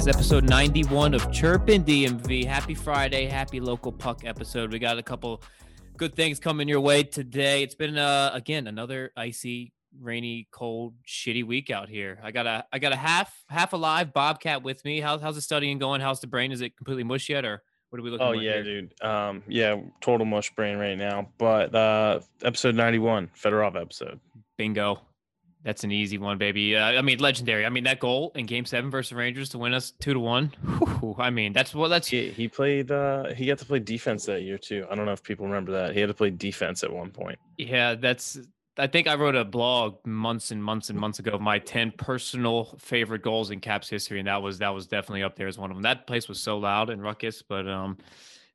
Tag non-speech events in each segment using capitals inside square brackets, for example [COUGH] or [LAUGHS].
is episode 91 of Chirpin DMV. Happy Friday, happy local puck episode. We got a couple good things coming your way today. It's been uh again another icy, rainy, cold, shitty week out here. I got a I got a half half alive Bobcat with me. How's how's the studying going? How's the brain? Is it completely mush yet, or what are we looking? Oh like yeah, here? dude. Um, yeah, total mush brain right now. But uh, episode ninety-one, Fedorov episode. Bingo. That's an easy one, baby. Uh, I mean, legendary. I mean, that goal in Game Seven versus Rangers to win us two to one. Whew, I mean, that's what that's He he played. Uh, he got to play defense that year too. I don't know if people remember that. He had to play defense at one point. Yeah, that's. I think I wrote a blog months and months and months ago. Of my ten personal favorite goals in Caps history, and that was that was definitely up there as one of them. That place was so loud and ruckus, but um,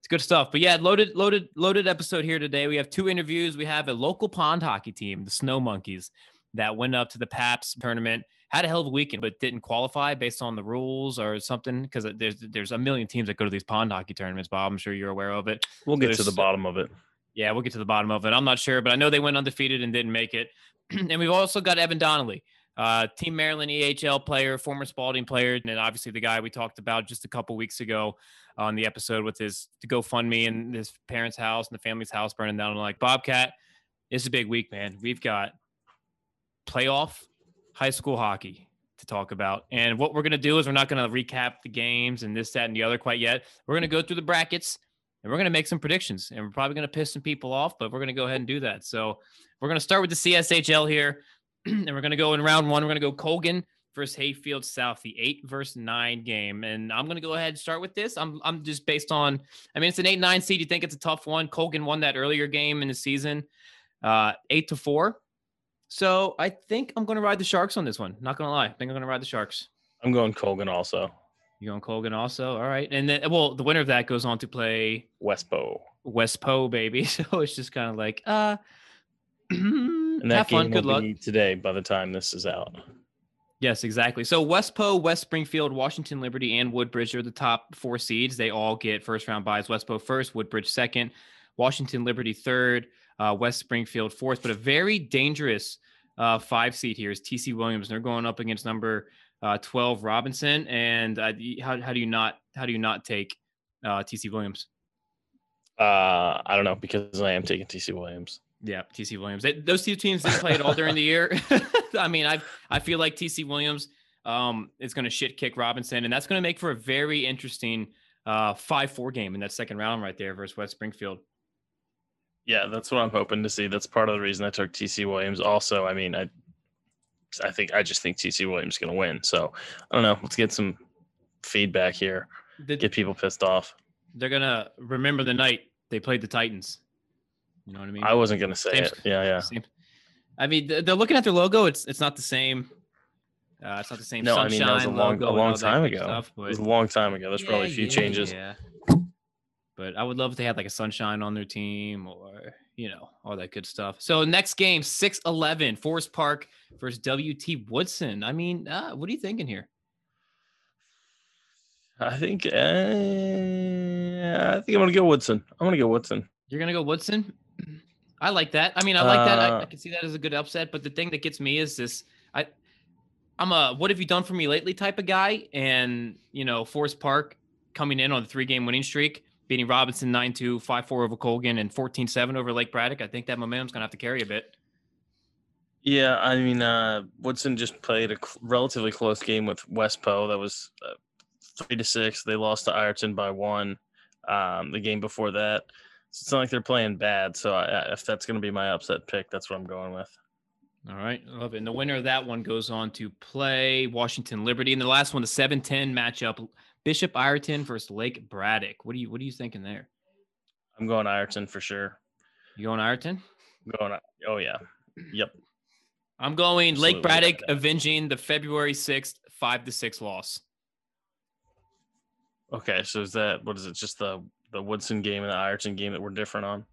it's good stuff. But yeah, loaded, loaded, loaded episode here today. We have two interviews. We have a local pond hockey team, the Snow Monkeys, that went up to the PAPS tournament. Had a hell of a weekend, but didn't qualify based on the rules or something. Because there's there's a million teams that go to these pond hockey tournaments. Bob, I'm sure you're aware of it. We'll get to the bottom of it. Yeah, we'll get to the bottom of it. I'm not sure, but I know they went undefeated and didn't make it. [CLEARS THROAT] and we've also got Evan Donnelly, uh, Team Maryland EHL player, former Spalding player, and then obviously the guy we talked about just a couple weeks ago on the episode with his to GoFundMe and his parents' house and the family's house burning down. I'm like Bobcat, it's a big week, man. We've got playoff high school hockey to talk about. And what we're going to do is we're not going to recap the games and this, that, and the other quite yet. We're going to go through the brackets and we're going to make some predictions. And we're probably going to piss some people off, but we're going to go ahead and do that. So we're going to start with the CSHL here. [CLEARS THROAT] and we're going to go in round one. We're going to go Colgan versus Hayfield South, the eight versus nine game. And I'm going to go ahead and start with this. I'm, I'm just based on, I mean, it's an eight, nine seed. You think it's a tough one. Colgan won that earlier game in the season, uh, eight to four. So I think I'm going to ride the Sharks on this one. Not going to lie. I think I'm going to ride the Sharks. I'm going Colgan also. You going Colgan also? All right. And then, well, the winner of that goes on to play WestPo. West Poe, baby. [LAUGHS] So it's just kind of like, uh, [CLEARS THROAT] And that have fun. Good luck. today by the time this is out. Yes, exactly. So West Poe, West Springfield, Washington Liberty, and Woodbridge are the top four seeds. They all get first round buys. West Poe first, Woodbridge second, Washington Liberty third, uh, West Springfield fourth. But a very dangerous uh, five seed here is TC Williams. They're going up against number uh, 12 Robinson. And uh, how, how do you not how do you not take uh, TC Williams? Uh, I don't know because I am taking TC Williams. Yeah, TC Williams. They, those two teams didn't play at all during the year. [LAUGHS] I mean, I I feel like TC Williams um, is going to shit kick Robinson, and that's going to make for a very interesting uh, five four game in that second round right there versus West Springfield. Yeah, that's what I'm hoping to see. That's part of the reason I took TC Williams. Also, I mean, I, I think I just think TC Williams is going to win. So I don't know. Let's get some feedback here. The- Get people pissed off. they're gonna remember the night they played the Titans. You know what I mean? I wasn't going to say Same- it. Yeah, yeah. Same- I mean, they're looking at their logo. It's it's not the same. Uh, it's not the same. No, I mean that was a sunshine long, a long time ago. stuff, it was a long time ago. There's probably a few yeah, changes. Yeah. But I would love if they had like a sunshine on their team or, you know, all that good stuff. So next game, 6 11, Forest Park versus WT Woodson. I mean, uh, what are you thinking here? I think. Uh, I think I'm going to go Woodson. I'm going to go Woodson. You're going to go Woodson? I like that. I mean, I like that. I, I Uh, can see that as a good upset. But the thing that gets me is this I, I'm a what have you done for me lately type of guy. And, you know, Forest Park coming in on the three game winning streak. Beating Robinson 9 2, 5 4 over Colgan, and 14 7 over Lake Braddock. I think that momentum's going to have to carry a bit. Yeah, I mean, uh, Woodson just played a cl- relatively close game with West Poe. That was uh, three to six. They lost to Ireton by one. Um, the game before that, so it's not like they're playing bad. So I, if that's going to be my upset pick, that's what I'm going with. All right, I love it. And the winner of that one goes on to play Washington Liberty. And the last one, the 7-10 matchup, Bishop Ireton versus Lake Braddock. What are you what are you thinking there? I'm going Ireton for sure. You going Ireton? I'm going. Oh yeah. [CLEARS THROAT] Yep. I'm going Lake Absolutely. Braddock avenging the February 6th 5 to 6 loss. Okay. So is that what is it? Just the the Woodson game and the Ireton game that we're different on?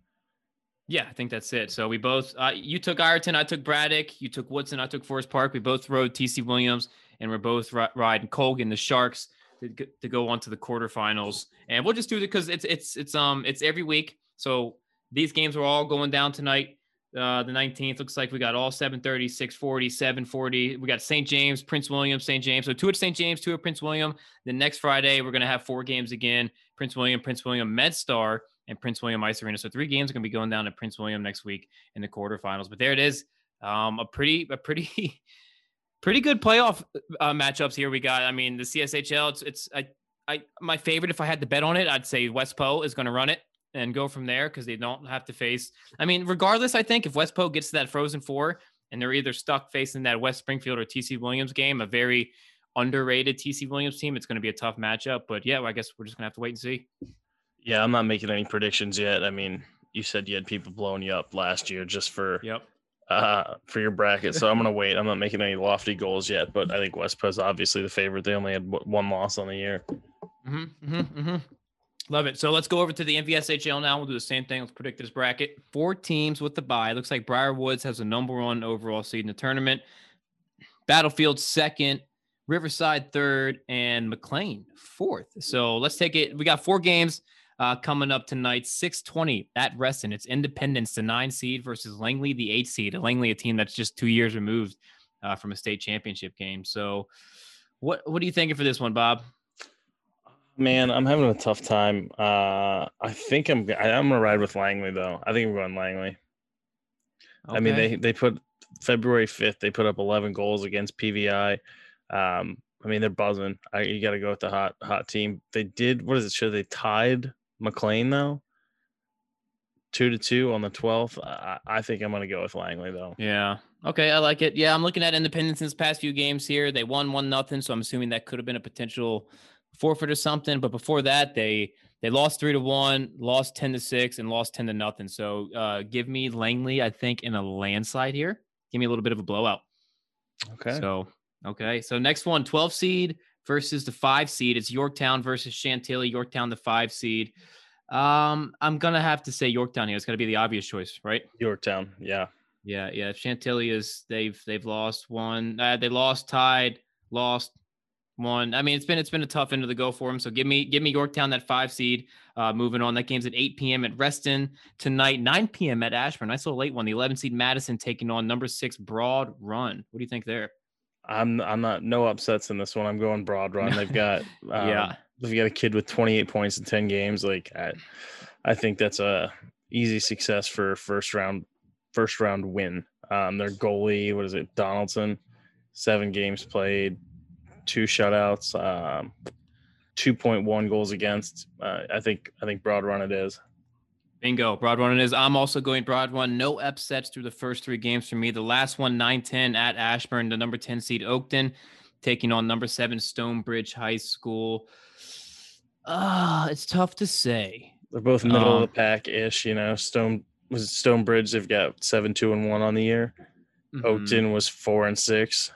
Yeah, I think that's it. So we both uh, you took Ireton, I took Braddock, you took Woodson, I took Forest Park. We both rode TC Williams and we're both ri- riding Colgan the Sharks to, to go on to the quarterfinals. And we'll just do it because it's it's it's um it's every week. So these games are all going down tonight. uh, the 19th. Looks like we got all 730, 640, 740. We got St. James, Prince William, St. James. So two at St. James, two at Prince William. The next Friday, we're going to have four games again Prince William, Prince William MedStar, and Prince William Ice Arena. So three games are going to be going down to Prince William next week in the quarterfinals. But there it is. Um, a pretty, a pretty, [LAUGHS] pretty good playoff uh, matchups here. We got, I mean, the CSHL, it's, it's, I, I, my favorite, if I had to bet on it, I'd say WestPo is going to run it and go from there because they don't have to face. I mean, regardless, I think if WestPo gets to that Frozen Four and they're either stuck facing that West Springfield or TC Williams game, a very underrated TC Williams team, it's going to be a tough matchup. But yeah, well, I guess we're just going to have to wait and see. Yeah, I'm not making any predictions yet. I mean, you said you had people blowing you up last year just for yep. Uh, for your bracket, so I'm gonna wait. I'm not making any lofty goals yet, but I think WestPo is obviously the favorite. They only had one loss on the year. Mm-hmm, mm-hmm, mm-hmm. Love it. So let's go over to the NVSHL now. We'll do the same thing. Let's predict this bracket. Four teams with the bye. Looks like Briar Woods has a number one overall seed in the tournament. Battlefield second, Riverside third, and McLean fourth. So let's take it. We got four games uh, coming up tonight. 620 at Reston. It's Independence, the nine seed versus Langley, the eight seed. Langley, a team that's just two years removed uh, from a state championship game. So what what are you thinking for this one, Bob? Man, I'm having a tough time. Uh, I think I'm I'm gonna ride with Langley though. I think we're going Langley. Okay. I mean, they they put February 5th. They put up 11 goals against PVI. Um, I mean, they're buzzing. I, you got to go with the hot hot team. They did. What is it? Show they tied McLean though. Two to two on the 12th. I, I think I'm gonna go with Langley though. Yeah. Okay, I like it. Yeah, I'm looking at Independence in this past few games here. They won one nothing, so I'm assuming that could have been a potential forfeit or something. But before that, they they lost three to one, lost ten to six, and lost ten to nothing. So uh, give me Langley, I think, in a landslide here. Give me a little bit of a blowout. Okay. So okay. So next one, 12 seed versus the five seed. It's Yorktown versus Chantilly. Yorktown, the five seed. Um, I'm gonna have to say Yorktown here. It's gonna be the obvious choice, right? Yorktown, yeah. Yeah, yeah. Chantilly is they've they've lost one. Uh, they lost, tied, lost, one. I mean, it's been it's been a tough end of the go for them. So give me give me Yorktown that five seed. Uh, moving on, that game's at 8 p.m. at Reston tonight, 9 p.m. at Ashburn. Nice little late one. The 11 seed Madison taking on number six Broad Run. What do you think there? I'm I'm not no upsets in this one. I'm going Broad Run. [LAUGHS] They've got um, yeah, they've got a kid with 28 points in 10 games. Like I, I think that's a easy success for first round first round win. Um, their goalie, what is it, Donaldson, seven games played, two shutouts, um, 2.1 goals against. Uh, I think I think broad run it is. Bingo. Broad one it is. I'm also going Broad Run. No upsets through the first three games for me. The last one, 9 10 at Ashburn, the number 10 seed Oakton, taking on number seven Stonebridge High School. Uh, it's tough to say. They're both middle um, of the pack ish, you know. Stone was Stonebridge, they've got seven, two, and one on the year. Mm-hmm. Oakton was four and six.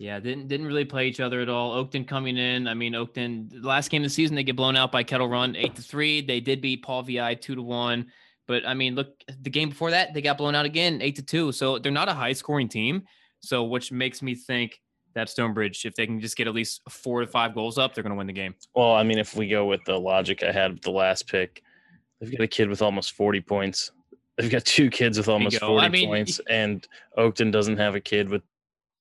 Yeah, didn't didn't really play each other at all. Oakton coming in. I mean, Oakton last game of the season they get blown out by Kettle Run eight to three. They did beat Paul Vi two to one. But I mean, look, the game before that they got blown out again eight to two. So they're not a high scoring team. So which makes me think that Stonebridge, if they can just get at least four to five goals up, they're going to win the game. Well, I mean, if we go with the logic I had with the last pick, they've got a kid with almost forty points. They've got two kids with almost forty I mean, points, and Oakton doesn't have a kid with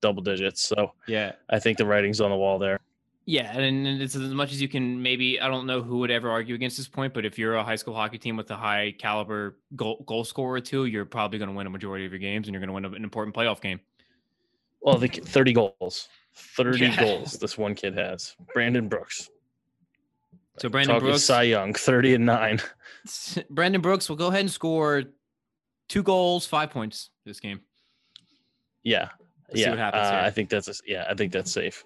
double digits. So yeah, I think the writing's on the wall there. Yeah, and it's as much as you can. Maybe I don't know who would ever argue against this point, but if you're a high school hockey team with a high caliber goal, goal scorer or two, you're probably going to win a majority of your games, and you're going to win an important playoff game. Well, the 30 goals, 30 yeah. goals. This one kid has Brandon Brooks. So Brandon Talking Brooks, Cy Young, 30 and nine. [LAUGHS] [LAUGHS] Brandon Brooks will go ahead and score two goals, five points this game. Yeah, Let's yeah, uh, I think that's a, yeah, I think that's safe.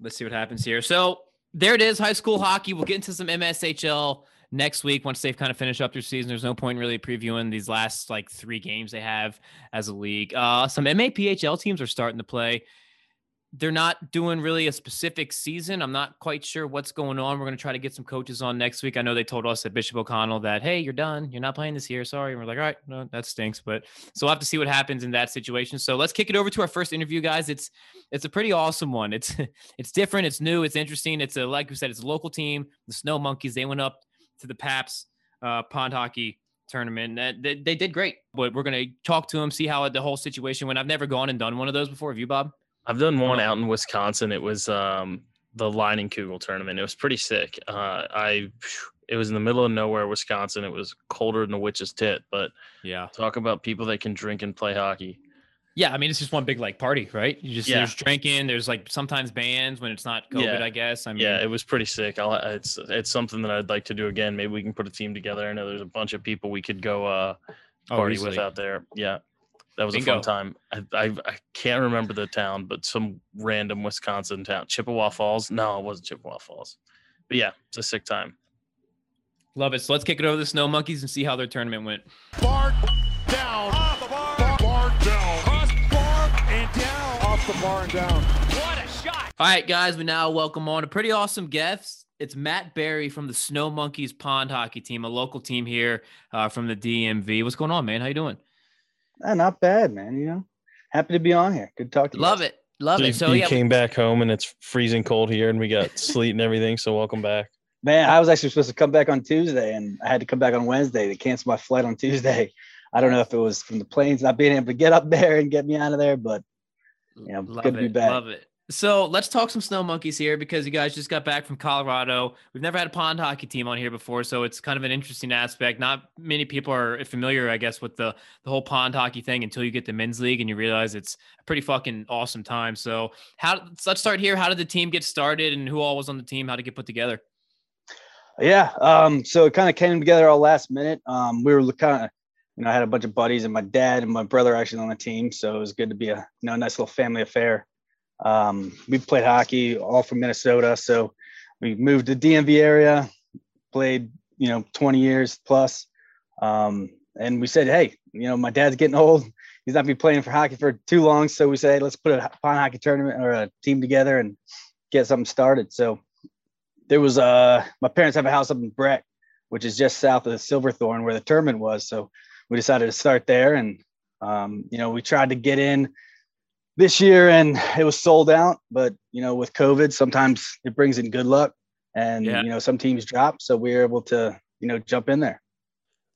Let's see what happens here. So there it is, high school hockey. We'll get into some MSHL next week once they've kind of finished up their season. There's no point really previewing these last like three games they have as a league. Uh, some MAPHL teams are starting to play they're not doing really a specific season. I'm not quite sure what's going on. We're going to try to get some coaches on next week. I know they told us at Bishop O'Connell that, hey, you're done. You're not playing this year. Sorry. And we're like, all right, no, that stinks. But so we'll have to see what happens in that situation. So let's kick it over to our first interview, guys. It's it's a pretty awesome one. It's [LAUGHS] it's different. It's new. It's interesting. It's a like we said, it's a local team, the Snow Monkeys. They went up to the Paps uh, pond hockey tournament. They, they did great, but we're gonna talk to them, see how the whole situation went. I've never gone and done one of those before. Have you, Bob? I've done one out in Wisconsin. It was um, the Leinenkugel tournament. It was pretty sick. Uh, I it was in the middle of nowhere, Wisconsin. It was colder than a witch's tit, but yeah, talk about people that can drink and play hockey. Yeah, I mean it's just one big like party, right? You just yeah. there's drinking. There's like sometimes bands when it's not COVID. Yeah. I guess. I mean, yeah, it was pretty sick. I'll, it's it's something that I'd like to do again. Maybe we can put a team together. I know there's a bunch of people we could go uh, party oh, with out there. Yeah, that was Bingo. a fun time. I, I, I can't remember the town, but some random Wisconsin town, Chippewa Falls. No, it wasn't Chippewa Falls. But yeah, it's a sick time. Love it. So let's kick it over to the Snow Monkeys and see how their tournament went. Bar down. Off the bar. Bar, bar down the bar and down. What a shot. All right, guys, we now welcome on a pretty awesome guest. It's Matt Barry from the Snow Monkeys Pond Hockey Team, a local team here uh, from the DMV. What's going on, man? How you doing? Uh, not bad, man. You know, happy to be on here. Good talk to you. Love it. Love so it. So you yeah, came back home and it's freezing cold here, and we got [LAUGHS] sleet and everything. So welcome back. Man, I was actually supposed to come back on Tuesday, and I had to come back on Wednesday. They canceled my flight on Tuesday. [LAUGHS] I don't know if it was from the planes not being able to get up there and get me out of there, but yeah, love good to be back. Love it. So let's talk some snow monkeys here because you guys just got back from Colorado. We've never had a pond hockey team on here before, so it's kind of an interesting aspect. Not many people are familiar, I guess, with the the whole pond hockey thing until you get the men's league and you realize it's a pretty fucking awesome time. So how let's start here. How did the team get started and who all was on the team? How did it get put together? Yeah, um, so it kind of came together all last minute. Um, we were kind of you know, I had a bunch of buddies and my dad and my brother actually on the team. So it was good to be a, you know, nice little family affair. Um, we played hockey all from Minnesota. So we moved to DMV area, played, you know, 20 years plus. Um, and we said, Hey, you know, my dad's getting old. He's not be playing for hockey for too long. So we said, let's put a pond hockey tournament or a team together and get something started. So there was, uh, my parents have a house up in Breck, which is just south of Silverthorne where the tournament was. So we decided to start there and um, you know we tried to get in this year and it was sold out but you know with covid sometimes it brings in good luck and yeah. you know some teams drop so we were able to you know jump in there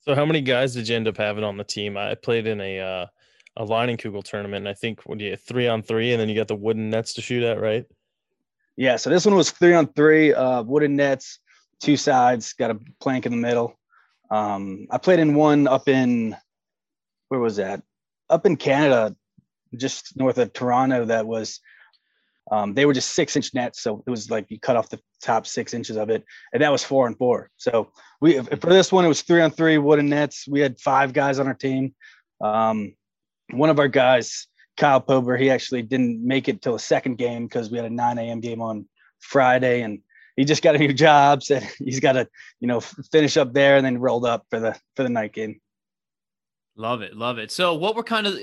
so how many guys did you end up having on the team i played in a uh a Kugel tournament and i think when you three on three and then you got the wooden nets to shoot at right yeah so this one was three on three uh wooden nets two sides got a plank in the middle um, I played in one up in where was that? Up in Canada, just north of Toronto. That was um, they were just six inch nets, so it was like you cut off the top six inches of it, and that was four and four. So we for this one it was three on three wooden nets. We had five guys on our team. Um, one of our guys, Kyle Pober, he actually didn't make it till the second game because we had a 9 a.m. game on Friday, and he just got a new [LAUGHS] job. Said he's got to, you know, finish up there and then rolled up for the for the night game. Love it, love it. So, what were kind of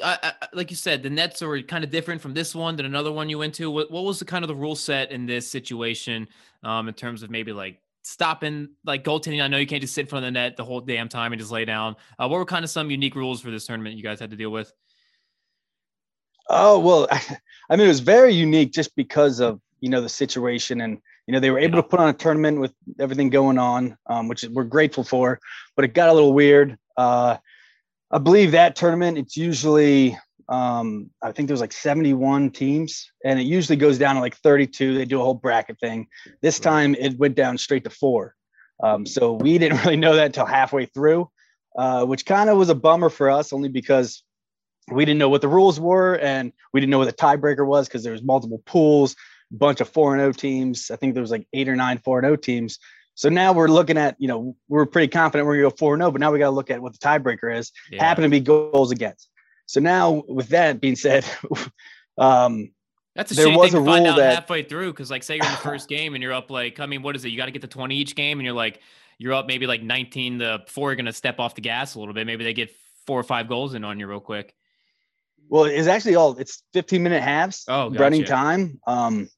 like you said, the Nets were kind of different from this one than another one you went to. What, what was the kind of the rule set in this situation, um, in terms of maybe like stopping like goaltending? I know you can't just sit in front of the net the whole damn time and just lay down. Uh, what were kind of some unique rules for this tournament you guys had to deal with? Oh well, [LAUGHS] I mean it was very unique just because of you know the situation and you know they were able yeah. to put on a tournament with everything going on um, which we're grateful for but it got a little weird uh, i believe that tournament it's usually um, i think there's like 71 teams and it usually goes down to like 32 they do a whole bracket thing this time it went down straight to four um, so we [LAUGHS] didn't really know that until halfway through uh, which kind of was a bummer for us only because we didn't know what the rules were and we didn't know what the tiebreaker was because there was multiple pools a bunch of 4 and 0 teams. I think there was like eight or nine 4 and 0 teams. So now we're looking at, you know, we're pretty confident we're going to go 4 0, but now we got to look at what the tiebreaker is. Yeah. Happen to be goals against. So now, with that being said, [LAUGHS] um, that's a there was a rule that halfway through because, like, say you're in the first [LAUGHS] game and you're up like, I mean, what is it? You got to get to 20 each game, and you're like, you're up maybe like 19 to four. You're going to step off the gas a little bit. Maybe they get four or five goals in on you real quick. Well, it's actually all it's 15 minute halves oh, gotcha. running time. Um,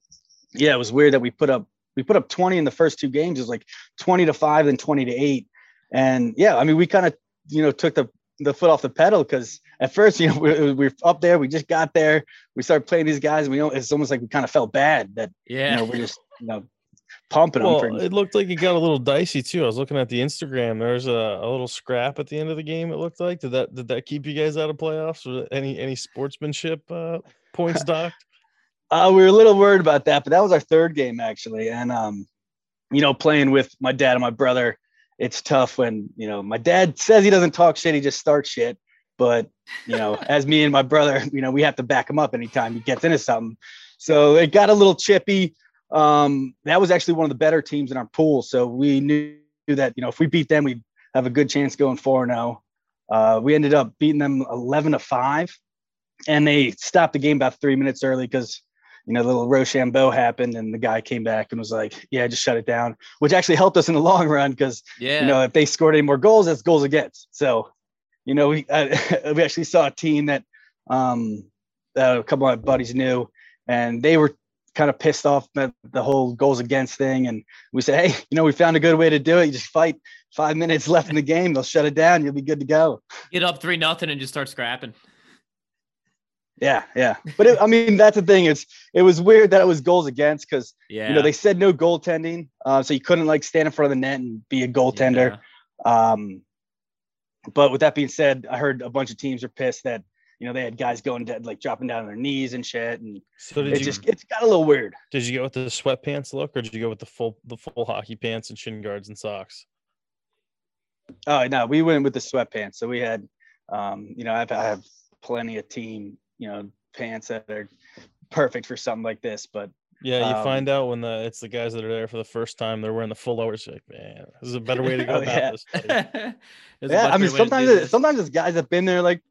yeah, it was weird that we put up we put up 20 in the first two games. It was like 20 to five, then 20 to eight. And yeah, I mean, we kind of you know took the the foot off the pedal because at first, [LAUGHS] you know, we, we, were up there, we just got there, we started playing these guys, and we know it's almost like we kind of felt bad that yeah, you know, we're just you know pumping well, them. For, it looked like it got a little dicey too. I was looking at the Instagram. There's a, a little scrap at the end of the game. It looked like did that did that keep you guys out of playoffs? Or any any sportsmanship uh, points [LAUGHS] docked? Uh, we were a little worried about that, but that was our third game actually, and um, you know, playing with my dad and my brother, it's tough when you know my dad says he doesn't talk shit, he just starts shit. But you know, [LAUGHS] as me and my brother, you know, we have to back him up anytime he gets into something. So it got a little chippy. Um, that was actually one of the better teams in our pool. So we knew that, you know, if we beat them, we'd have a good chance going 4 0. Uh, we ended up beating them 11 to 5. And they stopped the game about three minutes early because, you know, the little Rochambeau happened and the guy came back and was like, yeah, just shut it down, which actually helped us in the long run because, yeah. you know, if they scored any more goals, that's goals against. So, you know, we, uh, [LAUGHS] we actually saw a team that um, uh, a couple of my buddies knew and they were kind of pissed off at the whole goals against thing. And we said, hey, you know, we found a good way to do it. You just fight five minutes left in the game, they'll shut it down. You'll be good to go. Get up three nothing and just start scrapping. Yeah, yeah. But it, I mean, that's the thing. It's it was weird that it was goals against because yeah. you know they said no goaltending, uh, so you couldn't like stand in front of the net and be a goaltender. Yeah. Um, but with that being said, I heard a bunch of teams are pissed that you know, they had guys going dead, like dropping down on their knees and shit. And so it you, just it's got a little weird. Did you go with the sweatpants look, or did you go with the full the full hockey pants and shin guards and socks? Oh no, we went with the sweatpants. So we had, um, you know, I've, I have plenty of team, you know, pants that are perfect for something like this. But yeah, you um, find out when the it's the guys that are there for the first time. They're wearing the full overs. Like, man, this is a better way to [LAUGHS] go oh, about yeah. this. [LAUGHS] yeah, I mean, sometimes it, sometimes it's guys have been there like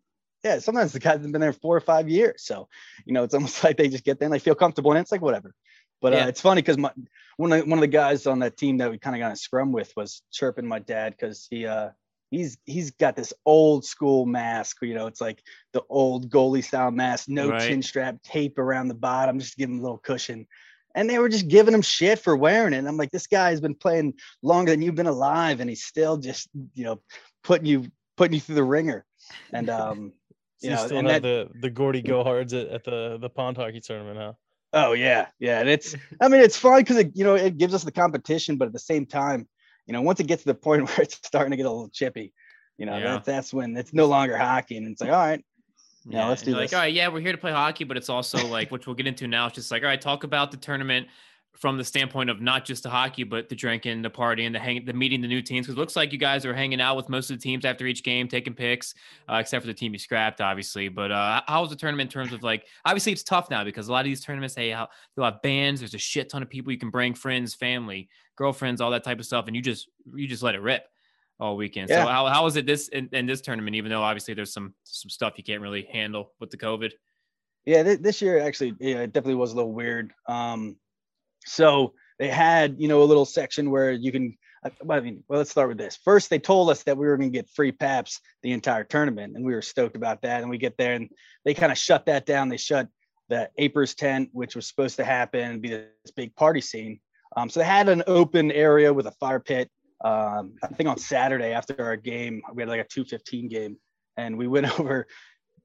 yeah, sometimes the guys have been there four or five years. So, you know, it's almost [LAUGHS] like they just get there and they feel comfortable and it's like whatever. But uh, yeah. uh, it's funny because my one of one of the guys on that team that we kind of got a scrum with was chirping my dad because he uh he's he's got this old school mask. You know, it's like the old goalie style mask, no right. chin strap, tape around the bottom, just give him a little cushion. And they were just giving him shit for wearing it. And I'm like, this guy's been playing longer than you've been alive, and he's still just you know putting you putting you through the ringer. And um, [LAUGHS] you, know, still and have that, the the Gordy gohards at, at the the pond hockey tournament, huh? Oh yeah, yeah. And it's [LAUGHS] I mean it's fun because it you know it gives us the competition, but at the same time, you know, once it gets to the point [LAUGHS] where it's starting to get a little chippy, you know, yeah. that, that's when it's no longer hockey, and it's like, all right, yeah, yeah let's do like, all right, yeah, we're here to play hockey, but it's also like, which we'll get into now. It's just like, all right, talk about the tournament from the standpoint of not just the hockey, but the drinking, the partying, the hang, the meeting the new teams. Because it looks like you guys are hanging out with most of the teams after each game, taking pics, uh, except for the team you scrapped, obviously. But uh, how was the tournament in terms of like, obviously it's tough now because a lot of these tournaments, hey, how, they'll have bands. There's a shit ton of people you can bring, friends, family, girlfriends, all that type of stuff, and you just you just let it rip all weekend. Yeah. So how how was it this in, in this tournament? Even though obviously there's some some stuff you can't really handle with the COVID. Yeah, th- this year actually, yeah, it definitely was a little weird. Um, so they had, you know, a little section where you can, uh, I mean, well, let's start with this. First, they told us that we were going to get free PAPs the entire tournament, and we were stoked about that. And we get there, and they kind of shut that down. They shut the Apers tent, which was supposed to happen, be this big party scene. Um, so they had an open area with a fire pit. Um, I think on Saturday after our game, we had like a 215 game, and we went [LAUGHS] over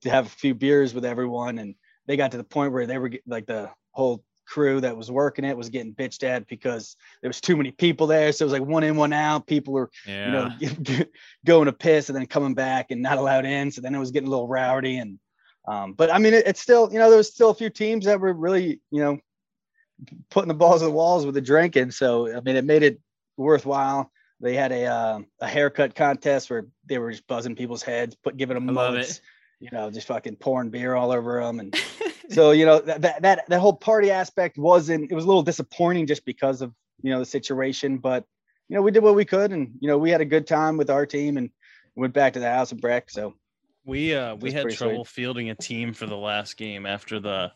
to have a few beers with everyone. And they got to the point where they were like the whole crew that was working it was getting bitched at because there was too many people there. So it was like one in, one out. People were, yeah. you know, [LAUGHS] going to piss and then coming back and not allowed in. So then it was getting a little rowdy. And, um, but I mean, it, it's still, you know, there was still a few teams that were really, you know, putting the balls on the walls with the drinking. So, I mean, it made it worthwhile. They had a, uh, a haircut contest where they were just buzzing people's heads, put giving them mugs, you know, just fucking pouring beer all over them. And so you know that, that that that whole party aspect wasn't it was a little disappointing just because of you know the situation but you know we did what we could and you know we had a good time with our team and went back to the house of breck so we uh we had trouble sweet. fielding a team for the last game after the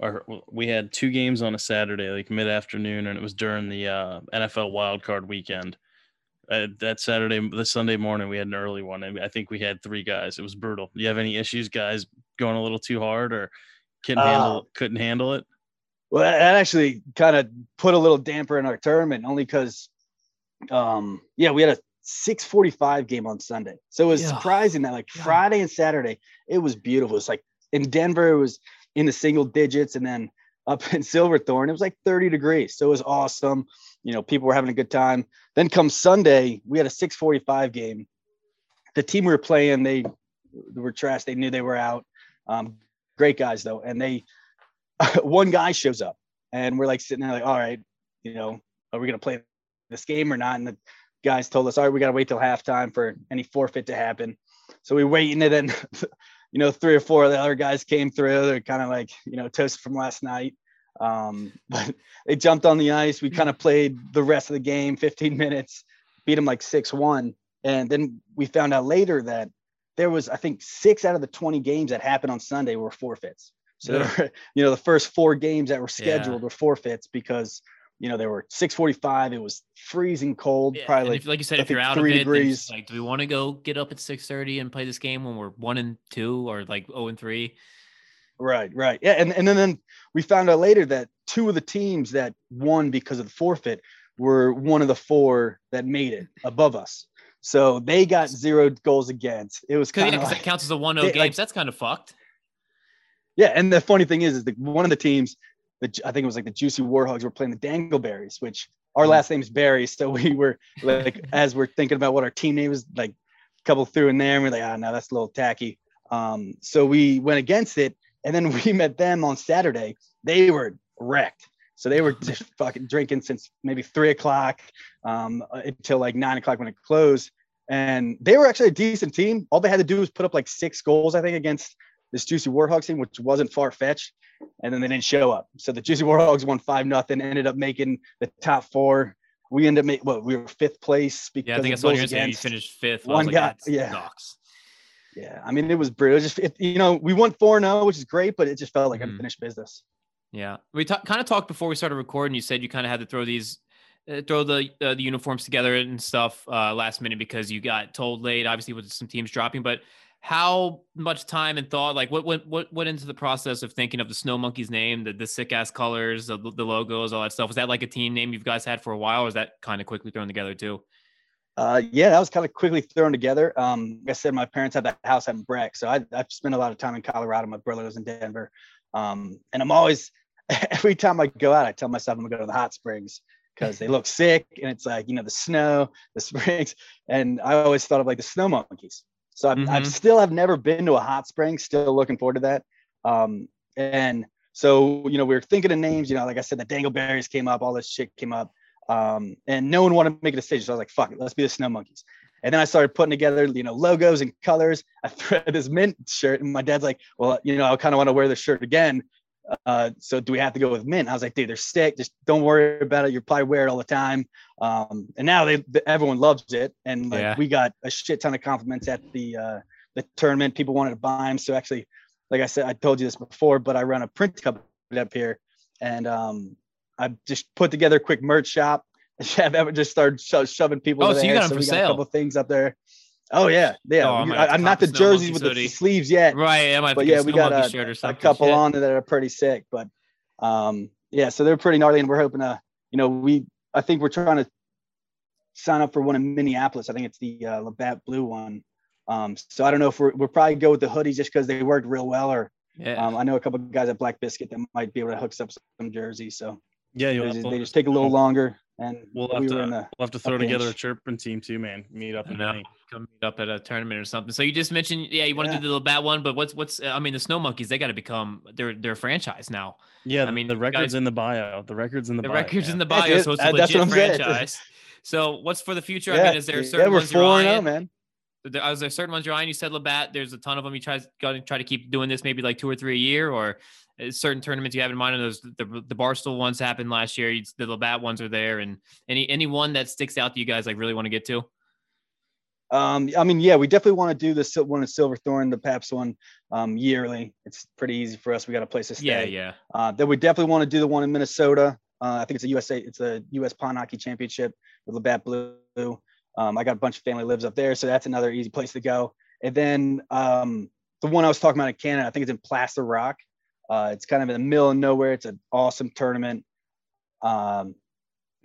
or we had two games on a saturday like mid-afternoon and it was during the uh, nfl wildcard weekend uh, that saturday the sunday morning we had an early one and i think we had three guys it was brutal do you have any issues guys going a little too hard or couldn't handle uh, couldn't handle it. Well, that actually kind of put a little damper in our tournament, only because, um, yeah, we had a 6:45 game on Sunday, so it was yeah. surprising that like yeah. Friday and Saturday it was beautiful. It's like in Denver, it was in the single digits, and then up [LAUGHS] in Silverthorne. It was like 30 degrees. So it was awesome. You know, people were having a good time. Then come Sunday, we had a 645 game. The team we were playing, they were trash. They knew they were out. Um, great guys though. And they, [LAUGHS] one guy shows up and we're like sitting there like, all right, you know, are we going to play this game or not? And the guys told us, all right, we got to wait till halftime for any forfeit to happen. So we wait and then, [LAUGHS] you know, three or four of the other guys came through. They're kind of like, you know, toast from last night. Um, [LAUGHS] but they jumped on the ice. We kind of played the rest of the game, 15 minutes, beat them like 6 1. And then we found out later that there was, I think, six out of the 20 games that happened on Sunday were forfeits. So, yeah. were, [LAUGHS] you know, the first four games that were scheduled yeah. were forfeits because you know, they were 645. It was freezing cold. Yeah, probably like, if, like, you said, if you're out of it, degrees. like, do we want to go get up at 630 and play this game when we're one and two or like 0 and three? Right, right. Yeah. And, and then, then we found out later that two of the teams that won because of the forfeit were one of the four that made it above us. So they got zero goals against. It was kind of yeah, like, that counts as a 1 0 game. Like, that's kind of fucked. Yeah. And the funny thing is, is that one of the teams the I think it was like the Juicy Warhogs were playing the Dangleberries, which our mm. last name is Barry. So we were like, [LAUGHS] as we're thinking about what our team name was, like a couple through in there, and we're like, ah, oh, no, that's a little tacky. Um, so we went against it, and then [LAUGHS] we met them on Saturday. They were wrecked. So they were just [LAUGHS] fucking drinking since maybe three o'clock um, until like nine o'clock when it closed. And they were actually a decent team. All they had to do was put up like six goals, I think, against this Juicy Warhogs team, which wasn't far fetched and then they didn't show up. So the Juicy Warhogs won five nothing, ended up making the top four. We ended up making what we were fifth place because yeah, I think that's what you're saying. You finished fifth. One like, guy, yeah. Sucks. Yeah, I mean it was brutal. It just it, you know we won four 0 which is great, but it just felt like mm. unfinished business. Yeah, we t- kind of talked before we started recording. You said you kind of had to throw these, uh, throw the uh, the uniforms together and stuff uh, last minute because you got told late. Obviously, with some teams dropping, but how much time and thought like what what what went into the process of thinking of the snow monkeys name the, the sick ass colors the, the logos all that stuff was that like a team name you've guys had for a while or is that kind of quickly thrown together too uh, yeah, that was kind of quickly thrown together. Um, like I said, my parents had that house out in Breck, so I, I've spent a lot of time in Colorado. My brother lives in Denver, um, and I'm always [LAUGHS] every time I go out, I tell myself I'm gonna go to the hot springs because they look sick, and it's like you know the snow, the [LAUGHS] springs, and I always thought of like the snow monkeys. So I've, mm-hmm. I've still have never been to a hot spring. Still looking forward to that. Um, and so you know we were thinking of names. You know, like I said, the Dangleberries came up, all this shit came up, um, and no one wanted to make a decision. So I was like, "Fuck it, let's be the Snow Monkeys." And then I started putting together, you know, logos and colors. I [LAUGHS] thread this mint shirt, and my dad's like, "Well, you know, I kind of want to wear this shirt again." Uh, so do we have to go with mint? I was like, dude, they're sick. Just don't worry about it. You'll probably wear it all the time. Um, and now they, everyone loves it. And like, yeah. we got a shit ton of compliments at the, uh, the tournament. People wanted to buy them. So actually, like I said, I told you this before, but I run a print company up here and, um, I just put together a quick merch shop. [LAUGHS] I've ever just started sho- shoving people. Oh, so you got them so for sale. a couple things up there. Oh yeah, yeah. Oh, I am not the jerseys with the sleeves yet. Right. I but yeah, we got a, a couple shit. on that are pretty sick. But um, yeah, so they're pretty gnarly, and we're hoping to, you know, we I think we're trying to sign up for one in Minneapolis. I think it's the uh, Labatt Blue one. Um, so I don't know if we're we'll probably go with the hoodies just because they worked real well, or yeah. um, I know a couple of guys at Black Biscuit that might be able to hook us up some jerseys. So yeah, they just, they just take a little longer. And we'll have we to the, we'll have to throw together a chirping team too, man. Meet up and come meet up at a tournament or something. So you just mentioned, yeah, you want to do the Labatt one, but what's what's? I mean, the Snow Monkeys, they got to become they're they're a franchise now. Yeah, I mean, the records guys, in the bio. The records in the, the bio, records in the bio. so it's a legit franchise. So what's for the future? Yeah, I mean, is there certain yeah, we're ones you're eyeing? Oh, man. Is there certain ones you're eyeing? You said Labatt. There's a ton of them. You try to try to keep doing this, maybe like two or three a year, or uh, certain tournaments you have in mind? And those the the Barstool ones happened last year. The Labatt ones are there, and any any one that sticks out that you guys like really want to get to? Um, I mean, yeah, we definitely want to do the one in Silverthorne, the Paps one, um, yearly. It's pretty easy for us. We got a place to stay. Yeah, yeah. Uh, then we definitely want to do the one in Minnesota. Uh, I think it's a USA, it's a U.S. Pond Hockey Championship with Labatt Blue. Um, I got a bunch of family lives up there, so that's another easy place to go. And then um, the one I was talking about in Canada, I think it's in Plaster Rock. Uh, it's kind of in the middle of nowhere. It's an awesome tournament. Um,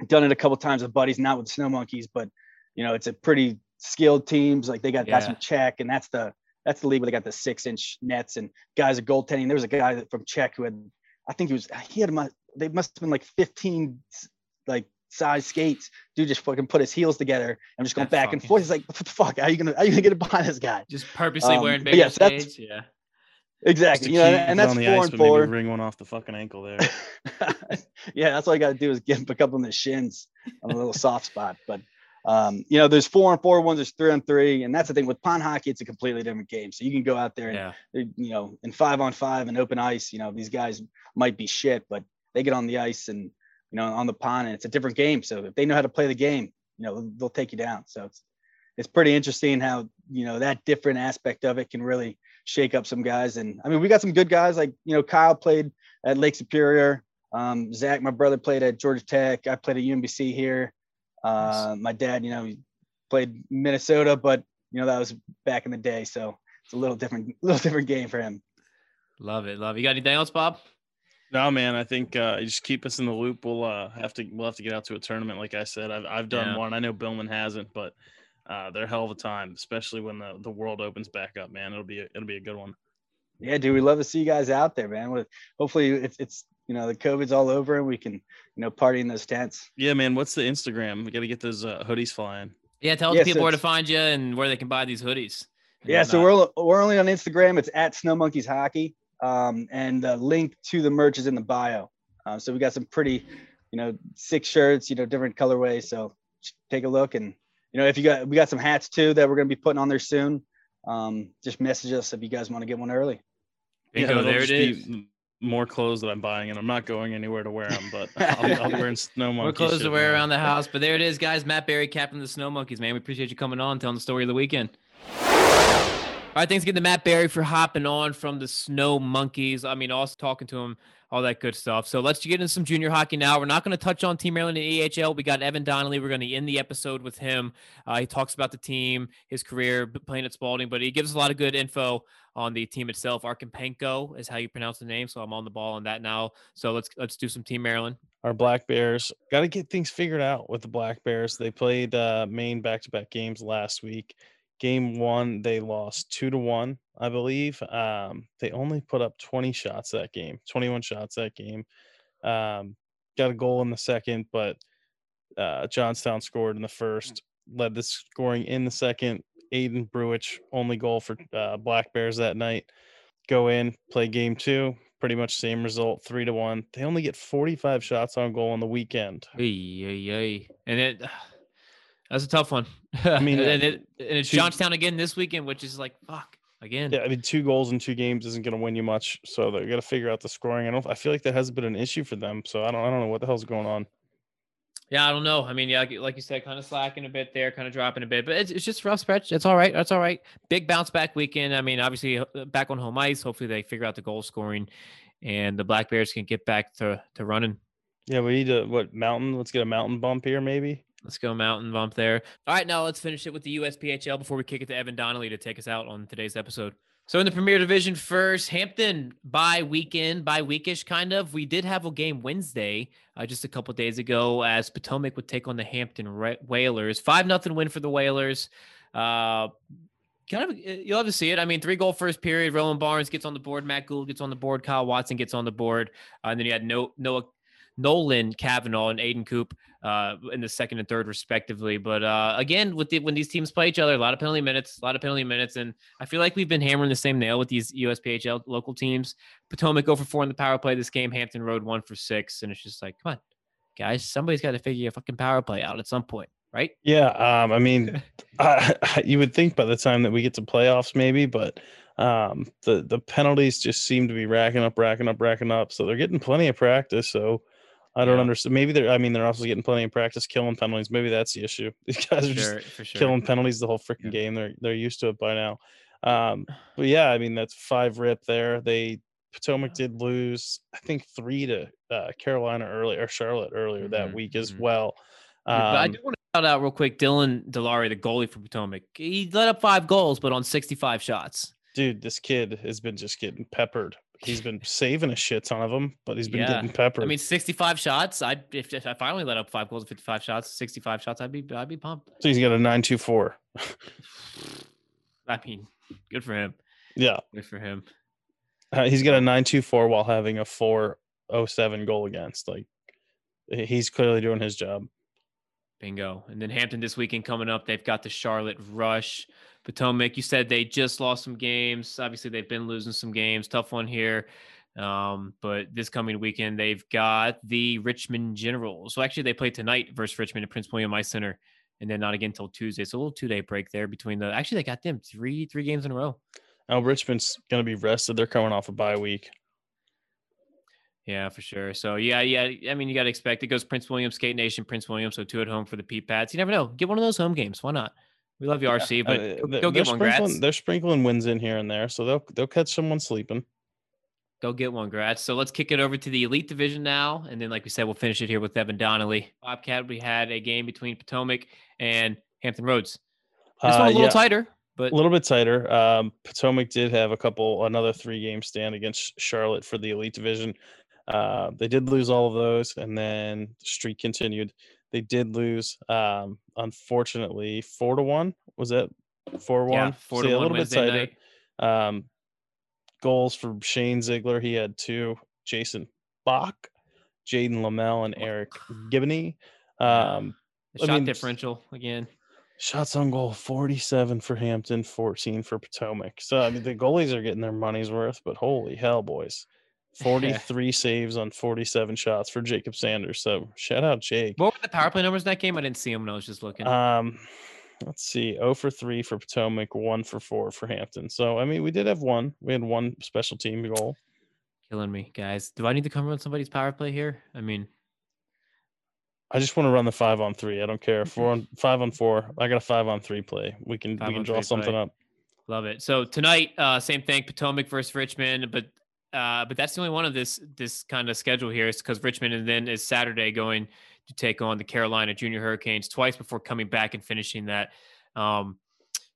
done it a couple times with buddies, not with the Snow Monkeys, but you know, it's a pretty skilled teams. Like they got yeah. guys from Czech, and that's the that's the league where they got the six inch nets and guys are goaltending. There was a guy from Czech who had I think he was he had my they must have been like 15 like size skates. Dude just fucking put his heels together and just going That back and forth. He's like, what the fuck? How you gonna how you gonna get behind this guy? Just purposely Um, wearing but bigger yes, that's- skates. Yeah. Exactly. You know, and that's on the four ice, and but maybe four. ring one off the fucking ankle there. [LAUGHS] yeah, that's all you got to do is give him a couple in the shins on a little soft spot. But um, you know, there's four and four ones, there's three on three, and that's the thing with pond hockey. It's a completely different game. So you can go out there and Yeah. you know, in five on five and open ice, you know, these guys might be shit, but they get on the ice and you know on the pond, and it's a different game. So if they know how to play the game, you know, they'll take you down. So it's it's pretty interesting how you know that different aspect of it can really shake up some guys. And I mean, we got some good guys like you know Kyle played at Lake Superior. Um, Zach, my brother, played at Georgia Tech. I played at UMBC here. Uh, my dad, you know, played Minnesota, but you know that was back in the day, so it's a little different, little [LAUGHS] different game for him. Love it. Love it. You got anything else, Bob? No, man. I think uh, you just keep us in the loop. We'll uh, have to we'll have to get out to a tournament. Like I said, I've I've done Yeah. one. I know Billman hasn't, but uh, they're a hell of a time, especially when the, the world opens back up. Man, it'll be a, it'll be a good one. Yeah, dude, we love to see you guys out there, man. With hopefully it's it's you know the COVID's all over and we can you know party in those tents. Yeah, man. What's the Instagram? We got to get those uh, hoodies flying. Yeah. Tell Yeah, the people so where to find you and where they can buy these hoodies. and Yeah, so we're we're only on Instagram. It's at Snow Monkeys Hockey, um, and the link to the merch is in the bio. Um, so we got some pretty, you know, six shirts, you know, different colorways. So take a look, and you know, if you got we got some hats too that we're gonna be putting on there soon. Um, just message us if you guys want to get one early. Bingo, that'll there it just be is. m- More clothes that I'm buying, and I'm not going anywhere to wear them. But [LAUGHS] I'll be, I'll be wearing snow monkey. More clothes shit, to wear man. around the house. But there it is, guys. Matt Barry, captain of the Snow Monkeys, man. We appreciate you coming on, telling the story of the weekend. All right, thanks again to Matt Barry for hopping on from the Snow Monkeys. I mean, also talking to him, all that good stuff. So let's get into some junior hockey now. We're not going to touch on Team Maryland and EHL. We got Evan Donnelly. We're going to end the episode with him. Uh, he talks about the team, his career playing at Spalding, but he gives a lot of good info on the team itself. Arkampenko is how you pronounce the name, so I'm on the ball on that now. So let's let's do some Team Maryland. our Black Bears got to get things figured out with the Black Bears. They played uh, Maine back-to-back games last week. Game one, they lost two to one, I believe. Um, they only put up 20 shots that game, 21 shots that game. Um, got a goal in the second, but uh, Johnstown scored in the first, led the scoring in the second. Aiden brewich only goal for uh, Black Bears that night. Go in, play game two, pretty much same result, three to one. They only get 45 shots on goal on the weekend. Ay, ay, ay. And it that's a tough one. I [LAUGHS] mean, and, it, and it's two- Johnstown again this weekend, which is like fuck again. Yeah, I mean, two goals in two games isn't going to win you much, so they got to figure out the scoring. I don't. I feel like that hasn't been an issue for them, so I don't. I don't know what the hell's going on. Yeah, I don't know. I mean, yeah, like- you said, kind of slacking a bit there, kind of dropping a bit, but it's, it's just rough stretch. It's all right. That's all right. Big bounce back weekend. I mean, obviously uh, back on home ice. Hopefully they figure out the goal scoring, and the Black Bears can get back to to running. Yeah, we need to what mountain? Let's get a mountain bump here, maybe. Let's go mountain bump there. All right, now let's finish it with the USPHL before we kick it to Evan Donnelly to take us out on today's episode. So in the Premier Division first, Hampton bye weekend, bye weekish kind of. We did have a game Wednesday, uh, just a couple days ago, as Potomac would take on the Hampton Ra- Whalers. Five nothing win for the Whalers. Uh, kind of, you'll have to see it. I mean, three goal first period. Roland Barnes gets on the board. Matt Gould gets on the board. Kyle Watson gets on the board. Uh, and then you had no, Noah Nolan Kavanaugh and Aiden Coop uh, in the second and third, respectively. But uh, again, with the, when these teams play each other, a lot of penalty minutes, a lot of penalty minutes, and I feel like we've been hammering the same nail with these USPHL local teams. Potomac go for four in the power play this game. Hampton Road one for six, and it's just like, come on, guys, somebody's got to figure your fucking power play out at some point, right? Yeah, um, I mean, [LAUGHS] I, you would think by the time that we get to playoffs, maybe, but um, the the penalties just seem to be racking up, racking up, racking up. So they're getting plenty of practice. So I don't Yeah. understand. Maybe they're. I mean, they're also getting plenty of practice killing penalties. Maybe that's the issue. [LAUGHS] These guys are Sure, for sure. killing penalties the whole freaking Yeah. game. They're they're used to it by now. Um, but yeah, I mean that's five rip there. They Potomac did lose, I think three to uh, Carolina earlier or Charlotte earlier that Mhm, week as mhm. well. Yeah, but I Um, do want to shout out real quick Dylan Delari, the goalie for Potomac. He let up five goals, but on 65 shots. dude, this kid has been just getting peppered. He's been saving a shit ton of them, but he's been Yeah. getting peppered. I mean, 65 shots. I if, if I only let up five goals, and 55 shots, 65 shots, I'd be I'd be pumped. so he's got a nine two four. I mean, good for him. Yeah, Good for him. uh, he's got a nine two four while having a 407 goal against. Like he's clearly doing his job. Bingo. And then Hampton this weekend coming up, they've got the Charlotte Rush. Potomac, you said they just lost some games. Obviously, they've been losing some games. Tough one here. Um, but this coming weekend, they've got the Richmond Generals. So actually, they play tonight versus Richmond at Prince William Ice Center, and then not again until Tuesday. So a little two day break there between the. Actually, they got them three three games in a row. Now Richmond's going to be rested. They're coming off a bye week. Yeah, for sure. So yeah, yeah. I mean, you got to expect it goes Prince William, Skate Nation, Prince William. So two at home for the Pete Pats. You never know. Get one of those home games. Why not? We love you, RC, but Uh, go, they're- go get one, grats. sprinkling- They're sprinkling wins in here and there, so they'll they'll catch someone sleeping. Go get one, grats. So let's kick it over to the elite division now. And then, like we said, we'll finish it here with Evan Donnelly. Bobcat, we had a game between Potomac and Hampton Roads. This Uh, one a little yeah, tighter, but a little bit tighter. Um, Potomac did have a couple another three game stand against Charlotte for the elite division. Uh, they did lose all of those, and then the streak continued. They did lose, um, unfortunately, four to one. Was it four one? yeah, four So, to yeah, one Wednesday night. Um, goals for Shane Ziegler. He had two. Jason Bach, Jaden Lamel, and Eric Gibney. Um, The I shot mean, differential again. shots on goal 47 for Hampton, 14 for Potomac. So I mean the goalies are getting their money's worth, but holy hell, boys. 43 saves on 47 shots for Jacob Sanders. So shout out Jake. What were the power play numbers in that game? I didn't see them when I was just looking. Um let's see. 0 for 3 for Potomac, 1 for 4 for Hampton. So I mean we did have one. We had one special team goal. Killing me, guys. Do I need to come run somebody's power play here? I mean, I just want to run the 5 on 3. I don't care. 4 on 5 on 4. I got a 5 on 3 play. We can Five we can draw something play. up. Love it. So tonight, uh, same thing, Potomac versus Richmond, but uh, but that's the only one of this this kind of schedule here is because Richmond and then is Saturday going to take on the Carolina Junior Hurricanes twice before coming back and finishing that um,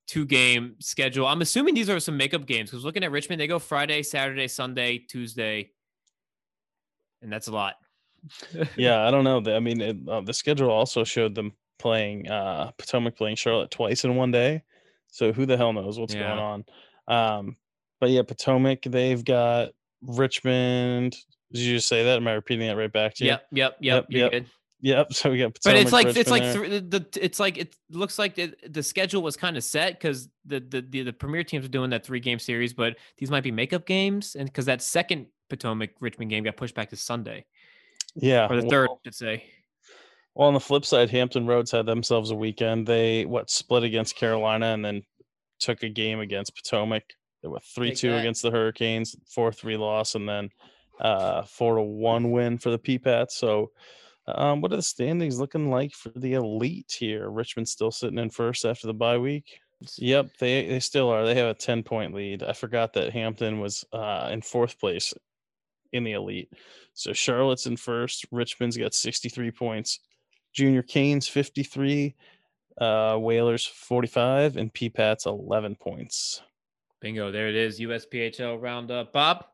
two game schedule. I'm assuming these are some makeup games because looking at Richmond, they go Friday, Saturday, Sunday, Tuesday, and that's a lot. [LAUGHS] yeah, I don't know. I mean, it, uh, the schedule also showed them playing uh, Potomac playing Charlotte twice in one day. So who the hell knows what's Yeah. going on? Um, but yeah, Potomac they've got Richmond. Did you just say that? Am I repeating that right back to you? Yep, yep, yep. Yep, you're yep. good. Yep. So we got But it's like it's like thr- the, the it's like it looks like the, the schedule was kind of set because the, the the the premier teams are doing that three game series, but these might be makeup games, and because that second Potomac Richmond game got pushed back to Sunday yeah. or the well- third, I should say. Well, on the flip side, Hampton Roads had themselves a weekend. They what split against Carolina and then took a game against Potomac. They were three two that. against the Hurricanes, four three loss, and then uh four to one win for the Peapats. So, um, what are the standings looking like for the elite here? Richmond still sitting in first after the bye week. Yep, they they still are. They have a ten point lead. I forgot that Hampton was uh, in fourth place in the elite. So Charlotte's in first. Richmond's got sixty three points. Junior Canes 53, uh, Whalers 45, and P Pats 11 points. Bingo, there it is. USPHL roundup. Bob, what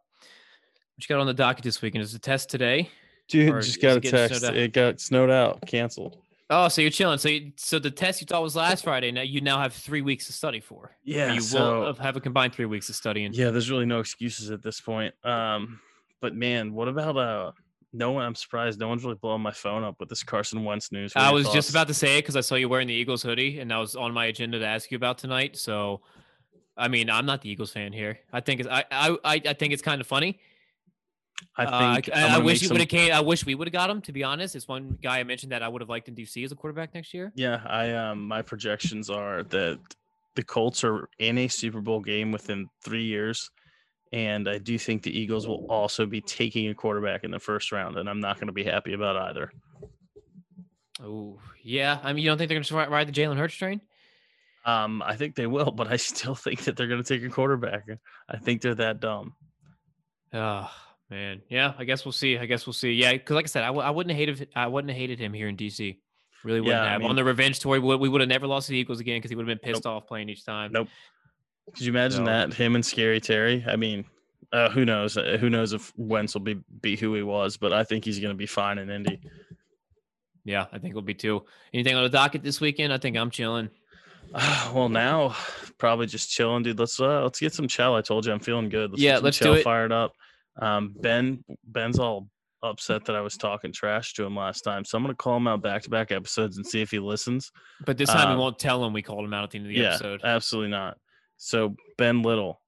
you got on the docket this weekend? Is the test today? Dude, just got a getting text. It got snowed out, canceled. Oh, so you're chilling. So you, so the test you thought was last Friday. Now you now have three weeks to study for. Yeah, you will have- have a combined three weeks to study. And yeah, there's really no excuses at this point. Um, but man, what about uh? No one. I'm surprised. No one's really blowing my phone up with this Carson Wentz news. What I your was just about to say it because I saw you wearing the Eagles hoodie, and that was on my agenda to ask you about tonight. So, I mean, I'm not the Eagles fan here. I think it's I I I I think it's kind of funny. I Uh, think I, I'm I wish you some- would have came. I wish we would have got him. To be honest, it's one guy I mentioned that I would have liked in DC as a quarterback next year. Yeah, I um my projections are that the Colts are in a Super Bowl game within three years. And I do think the Eagles will also be taking a quarterback in the first round, and I'm not going to be happy about either. Oh yeah, I mean, you don't think they're going to ride the Jalen Hurts train? Um, I think they will, [LAUGHS] but I still think that they're going to take a quarterback. I think they're that dumb. Oh man, yeah. I guess we'll see. I guess we'll see. Yeah, because like I said, I, w- I wouldn't have hated I wouldn't have hated him here in DC. Really wouldn't Yeah, I have on the revenge tour. We, would- we would have never lost to the Eagles again because he would have been pissed off playing each time. Nope. Could you imagine So- that him and Scary Terry? I mean, uh, who knows? Uh, Who knows if Wentz will be be who he was? But I think he's going to be fine in Indy. Yeah, I think it'll be too. Anything on the docket this weekend? I think I'm chilling. [SIGHS] well, now probably just chilling, dude. Let's uh, let's get some chow. I told you I'm feeling good. Let's Yeah, get let's do it. fired up. Um, Ben Ben's all upset that I was talking trash to him last time. So I'm gonna call him out back to back episodes and see if he listens. But this time Um, we won't tell him we called him out at the end of the yeah, episode. absolutely not. So Ben Little,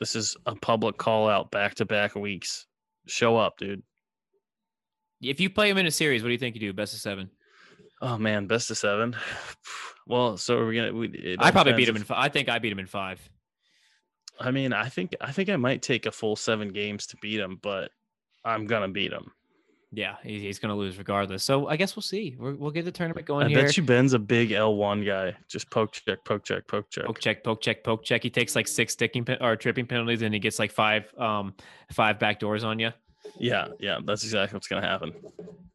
this is a public call out back to back weeks. Show up, dude. If you play him in a series, what do you think you do? Best of seven. Oh man, best of seven. [SIGHS] Well, so are we gonna? We, I probably beat him in. Five. I think I beat him in five. I mean, I think I think I might take a full seven games to beat him, but I'm gonna beat him. Yeah, he- he's going to lose regardless. So I guess we'll see. We're, we'll get the tournament going I here. bet you Ben's a big L1 guy. Just poke check, poke check, poke check. Poke check, poke check, poke check. He takes like six sticking pen- or tripping penalties, and he gets like five, um, five back doors on you. Yeah, yeah, that's exactly what's gonna happen.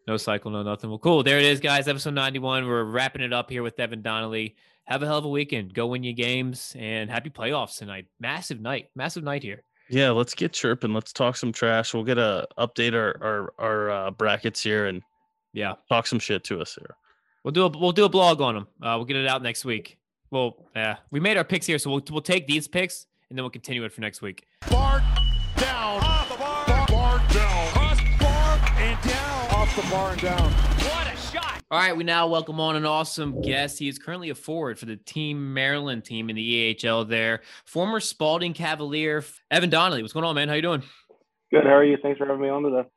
No cycle, no nothing. Well, cool. There it is, guys. Episode 91. We're wrapping it up here with Evan Donnelly. Have a hell of a weekend. Go win your games and happy playoffs tonight. Massive night. Massive night here. Yeah, let's get chirping. Let's talk some trash. We'll get a update our our, our uh, brackets here and Yeah. talk some shit to us here. We'll do a we'll do a blog on them. Uh, we'll get it out next week. Well, yeah, we made our picks here, so we'll we'll take these picks and then we'll continue it for next week. Bart down. Off the bar and down. All right, we now welcome on an awesome guest. He is currently a forward for the Team Maryland team in the EHL. There, former Spalding Cavalier Evan Donnelly. What's going on, man? How you doing? Good. How are you? Thanks for having me on today.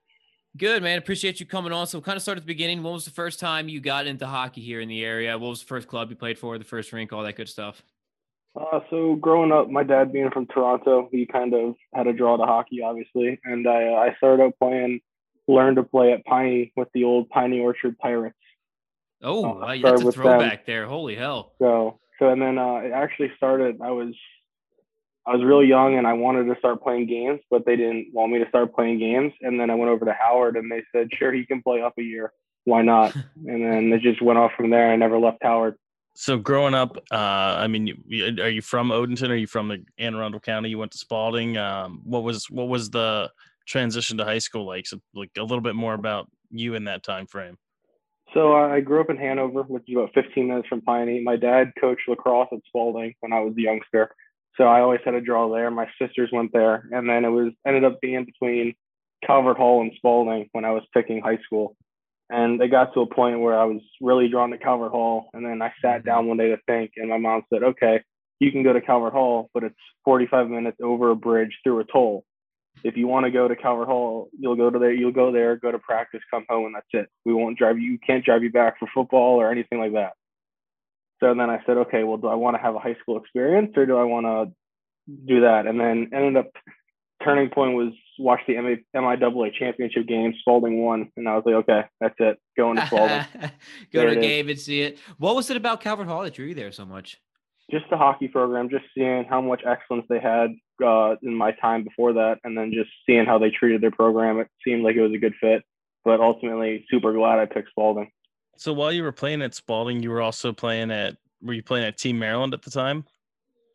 Good, man. Appreciate you coming on. So, kind of start at the beginning. When was the first time you got into hockey here in the area? What was the first club you played for? The first rink, all that good stuff. Uh, so growing up, my dad being from Toronto, he kind of had a draw to hockey, obviously, and I I started out playing, learned to play at Piney with the old Piney Orchard Pirates. Oh, Uh, started that's a with them. throwback there. Holy hell! So so and then uh, it actually started. I was I was really young and I wanted to start playing games, but they didn't want me to start playing games. And then I went over to Howard and they said, sure, he can play up a year. Why not? [LAUGHS] and then it just went off from there. I never left Howard. So growing up, uh, I mean, you, you- are you from Odenton? Are you from the Anne Arundel County? You went to Spalding. Um, what was what was the transition to high school like? So, like a little bit more about you in that time frame. So uh, I grew up in Hanover, which is about 15 minutes from Piney. My dad coached lacrosse at Spalding when I was a youngster, so I always had a draw there. My sisters went there, and then it was ended up being between Calvert Hall and Spalding when I was picking high school. And it got to a point where I was really drawn to Calvert Hall, and then I sat down one day to think, and my mom said, "Okay, you can go to Calvert Hall, but it's 45 minutes over a bridge through a toll." If you want to go to Calvert Hall, you'll go to there, you'll go there, go to practice, come home, and that's it. We won't drive you, can't drive you back for football or anything like that. So then I said, okay, well, do I want to have a high school experience or do I want to do that? And then ended up turning point was watch the MA, MIAA championship game, Spalding won, and I was like, okay, that's it, going to Spalding. [LAUGHS] Go There to a it is. game and see it. What was it about Calvert Hall that drew you there so much? Just the hockey program, just seeing how much excellence they had uh, in my time before that, and then just seeing how they treated their program, it seemed like it was a good fit. But ultimately, super glad I picked Spalding. So while you were playing at Spalding, you were also playing at were you playing at Team Maryland at the time?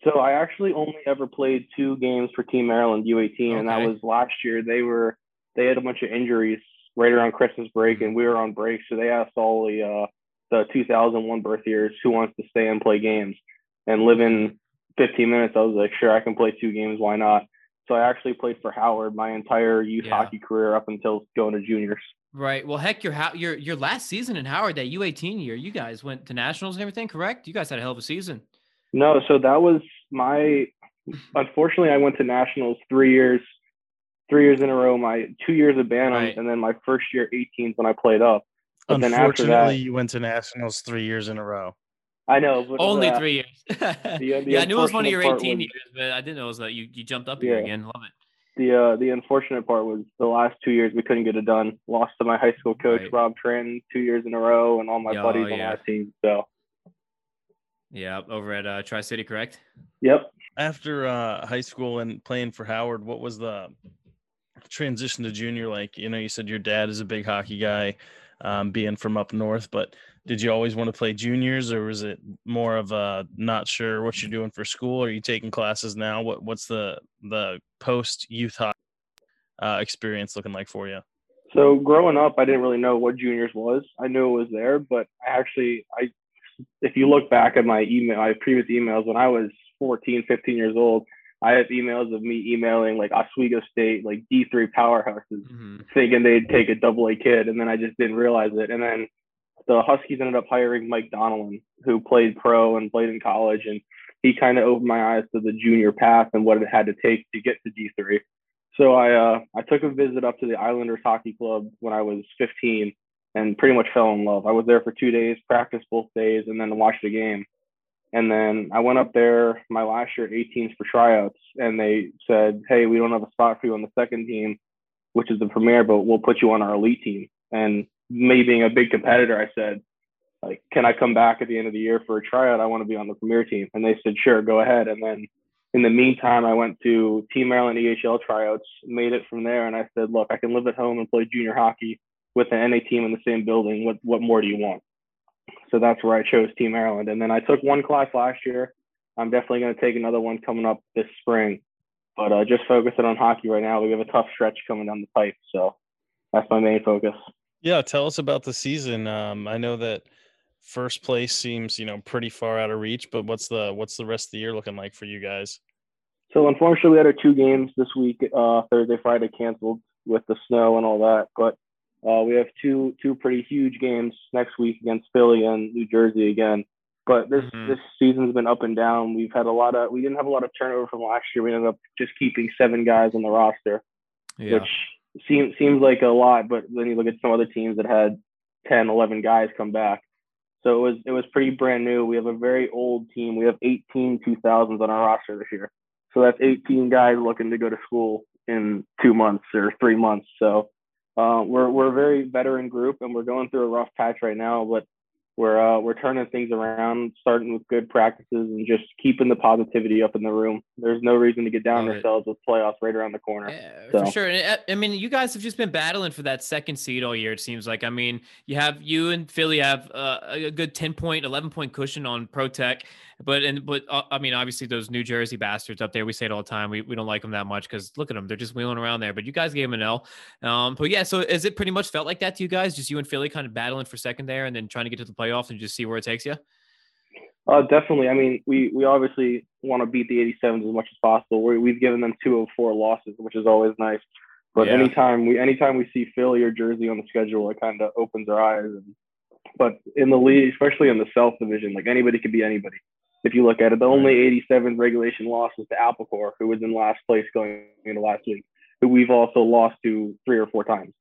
So I actually only ever played two games for Team Maryland U18, and that was last year. They were they had a bunch of injuries right around Christmas break, and we were on break, so they asked all the uh, the 2001 birth years who wants to stay and play games and live in 15 minutes. I was like, sure, I can play two games. Why not? So I actually played for Howard my entire youth Yeah. hockey career up until going to juniors. Right. Well, heck, your how your your last season in Howard, that U18 year, you guys went to nationals and everything, correct? You guys had a hell of a season. No, so that was my. Unfortunately, I went to nationals three years, three years in a row. My two years of Bantam, Right. and then my first year 18s when I played up. But then after Unfortunately, that, you went to nationals three years in a row. I know, but Only uh, three years. [LAUGHS] the yeah, I knew it was one of your 18 was- years, but I didn't know it was that you you jumped up here again. Love it. The uh, the unfortunate part was the last two years we couldn't get it done. Lost to my high school coach Right. Rob Tran two years in a row, and all my Yeah, buddies on yeah. that team. So, Yeah, over at uh, Tri City, correct? yep. After uh, high school and playing for Howard, what was the transition to junior like? You know, you said your dad is a big hockey guy, um, being from up north, but did you always want to play juniors, or was it more of a not sure what you're doing for school? Are you taking classes now? What What's the the post youth hockey uh, experience looking like for you? So growing up, I didn't really know what juniors was. I knew it was there, but I actually, I, if you look back at my email, my previous emails when I was 14, 15 years old, I have emails of me emailing like Oswego State, like D3 powerhouses, hmm thinking they'd take a double A kid, and then I just didn't realize it. And then the Huskies ended up hiring Mike Donnellan, who played pro and played in college, and he kind of opened my eyes to the junior path and what it had to take to get to D3. So I uh, I took a visit up to the Islanders Hockey Club when I was 15 and pretty much fell in love. I was there for two days, practiced both days, and then watched the game. And then I went up there my last year, 18s for tryouts, and they said, "Hey, we don't have a spot for you on the second team, which is the premier, but we'll put you on our elite team." And me being a big competitor, I said, "Like, can I come back at the end of the year for a tryout? I want to be on the premier team." And they said, "Sure, go ahead." And then in the meantime, I went to Team Maryland EHL tryouts, made it from there, and I said, "Look, I can live at home and play junior hockey with an NA team in the same building. What what more do you want?" So that's where I chose Team Maryland. And then I took one class last year. I'm definitely going to take another one coming up this spring. But uh, just focusing on hockey right now. We have a tough stretch coming down the pipe, so that's my main focus. Yeah, tell us about the season. Um, I know that first place seems, you know, pretty far out of reach, but what's the what's the rest of the year looking like for you guys? So unfortunately, we had our two games this week. Uh, Thursday, Friday canceled with the snow and all that. But uh, we have two two pretty huge games next week against Philly and New Jersey again. But this Mhm. this season's been up and down. We've had a lot of we didn't have a lot of turnover from last year. We ended up just keeping seven guys on the roster, Yeah. which seems seems like a lot. But then you look at some other teams that had 10, 11 guys come back. So it was it was pretty brand new. We have a very old team. We have 18 2000s on our roster this year. So that's 18 guys looking to go to school in two months or three months. So uh, we're we're a very veteran group, and we're going through a rough patch right now. But we're uh, we're turning things around, starting with good practices, and just keeping the positivity up in the room. There's no reason to get down on Love it. ourselves with playoffs right around the corner. Yeah, So- for sure. And uh, I mean, you guys have just been battling for that second seed all year. It seems like. I mean, you have you and Philly have uh, a good ten point, eleven point cushion on Pro Tech, but and but uh, I mean, obviously those New Jersey bastards up there. We say it all the time. We, we don't like them that much because look at them. They're just wheeling around there. But you guys gave them an L. Um, but yeah. So is it pretty much felt like that to you guys? Just you and Philly kind of battling for second there, and then trying to get to the playoffs and just see where it takes you. Uh, definitely. I mean, we we obviously want to beat the 87s as much as possible. we we've given them two of four losses, which is always nice. But Yeah. anytime we anytime we see Philly or Jersey on the schedule, it kind of opens our eyes. And, but in the league, especially in the South Division, like anybody could be anybody. If you look at it, the only 87 regulation loss was to Applecore, who was in last place going into last week, who we've also lost to three or four times.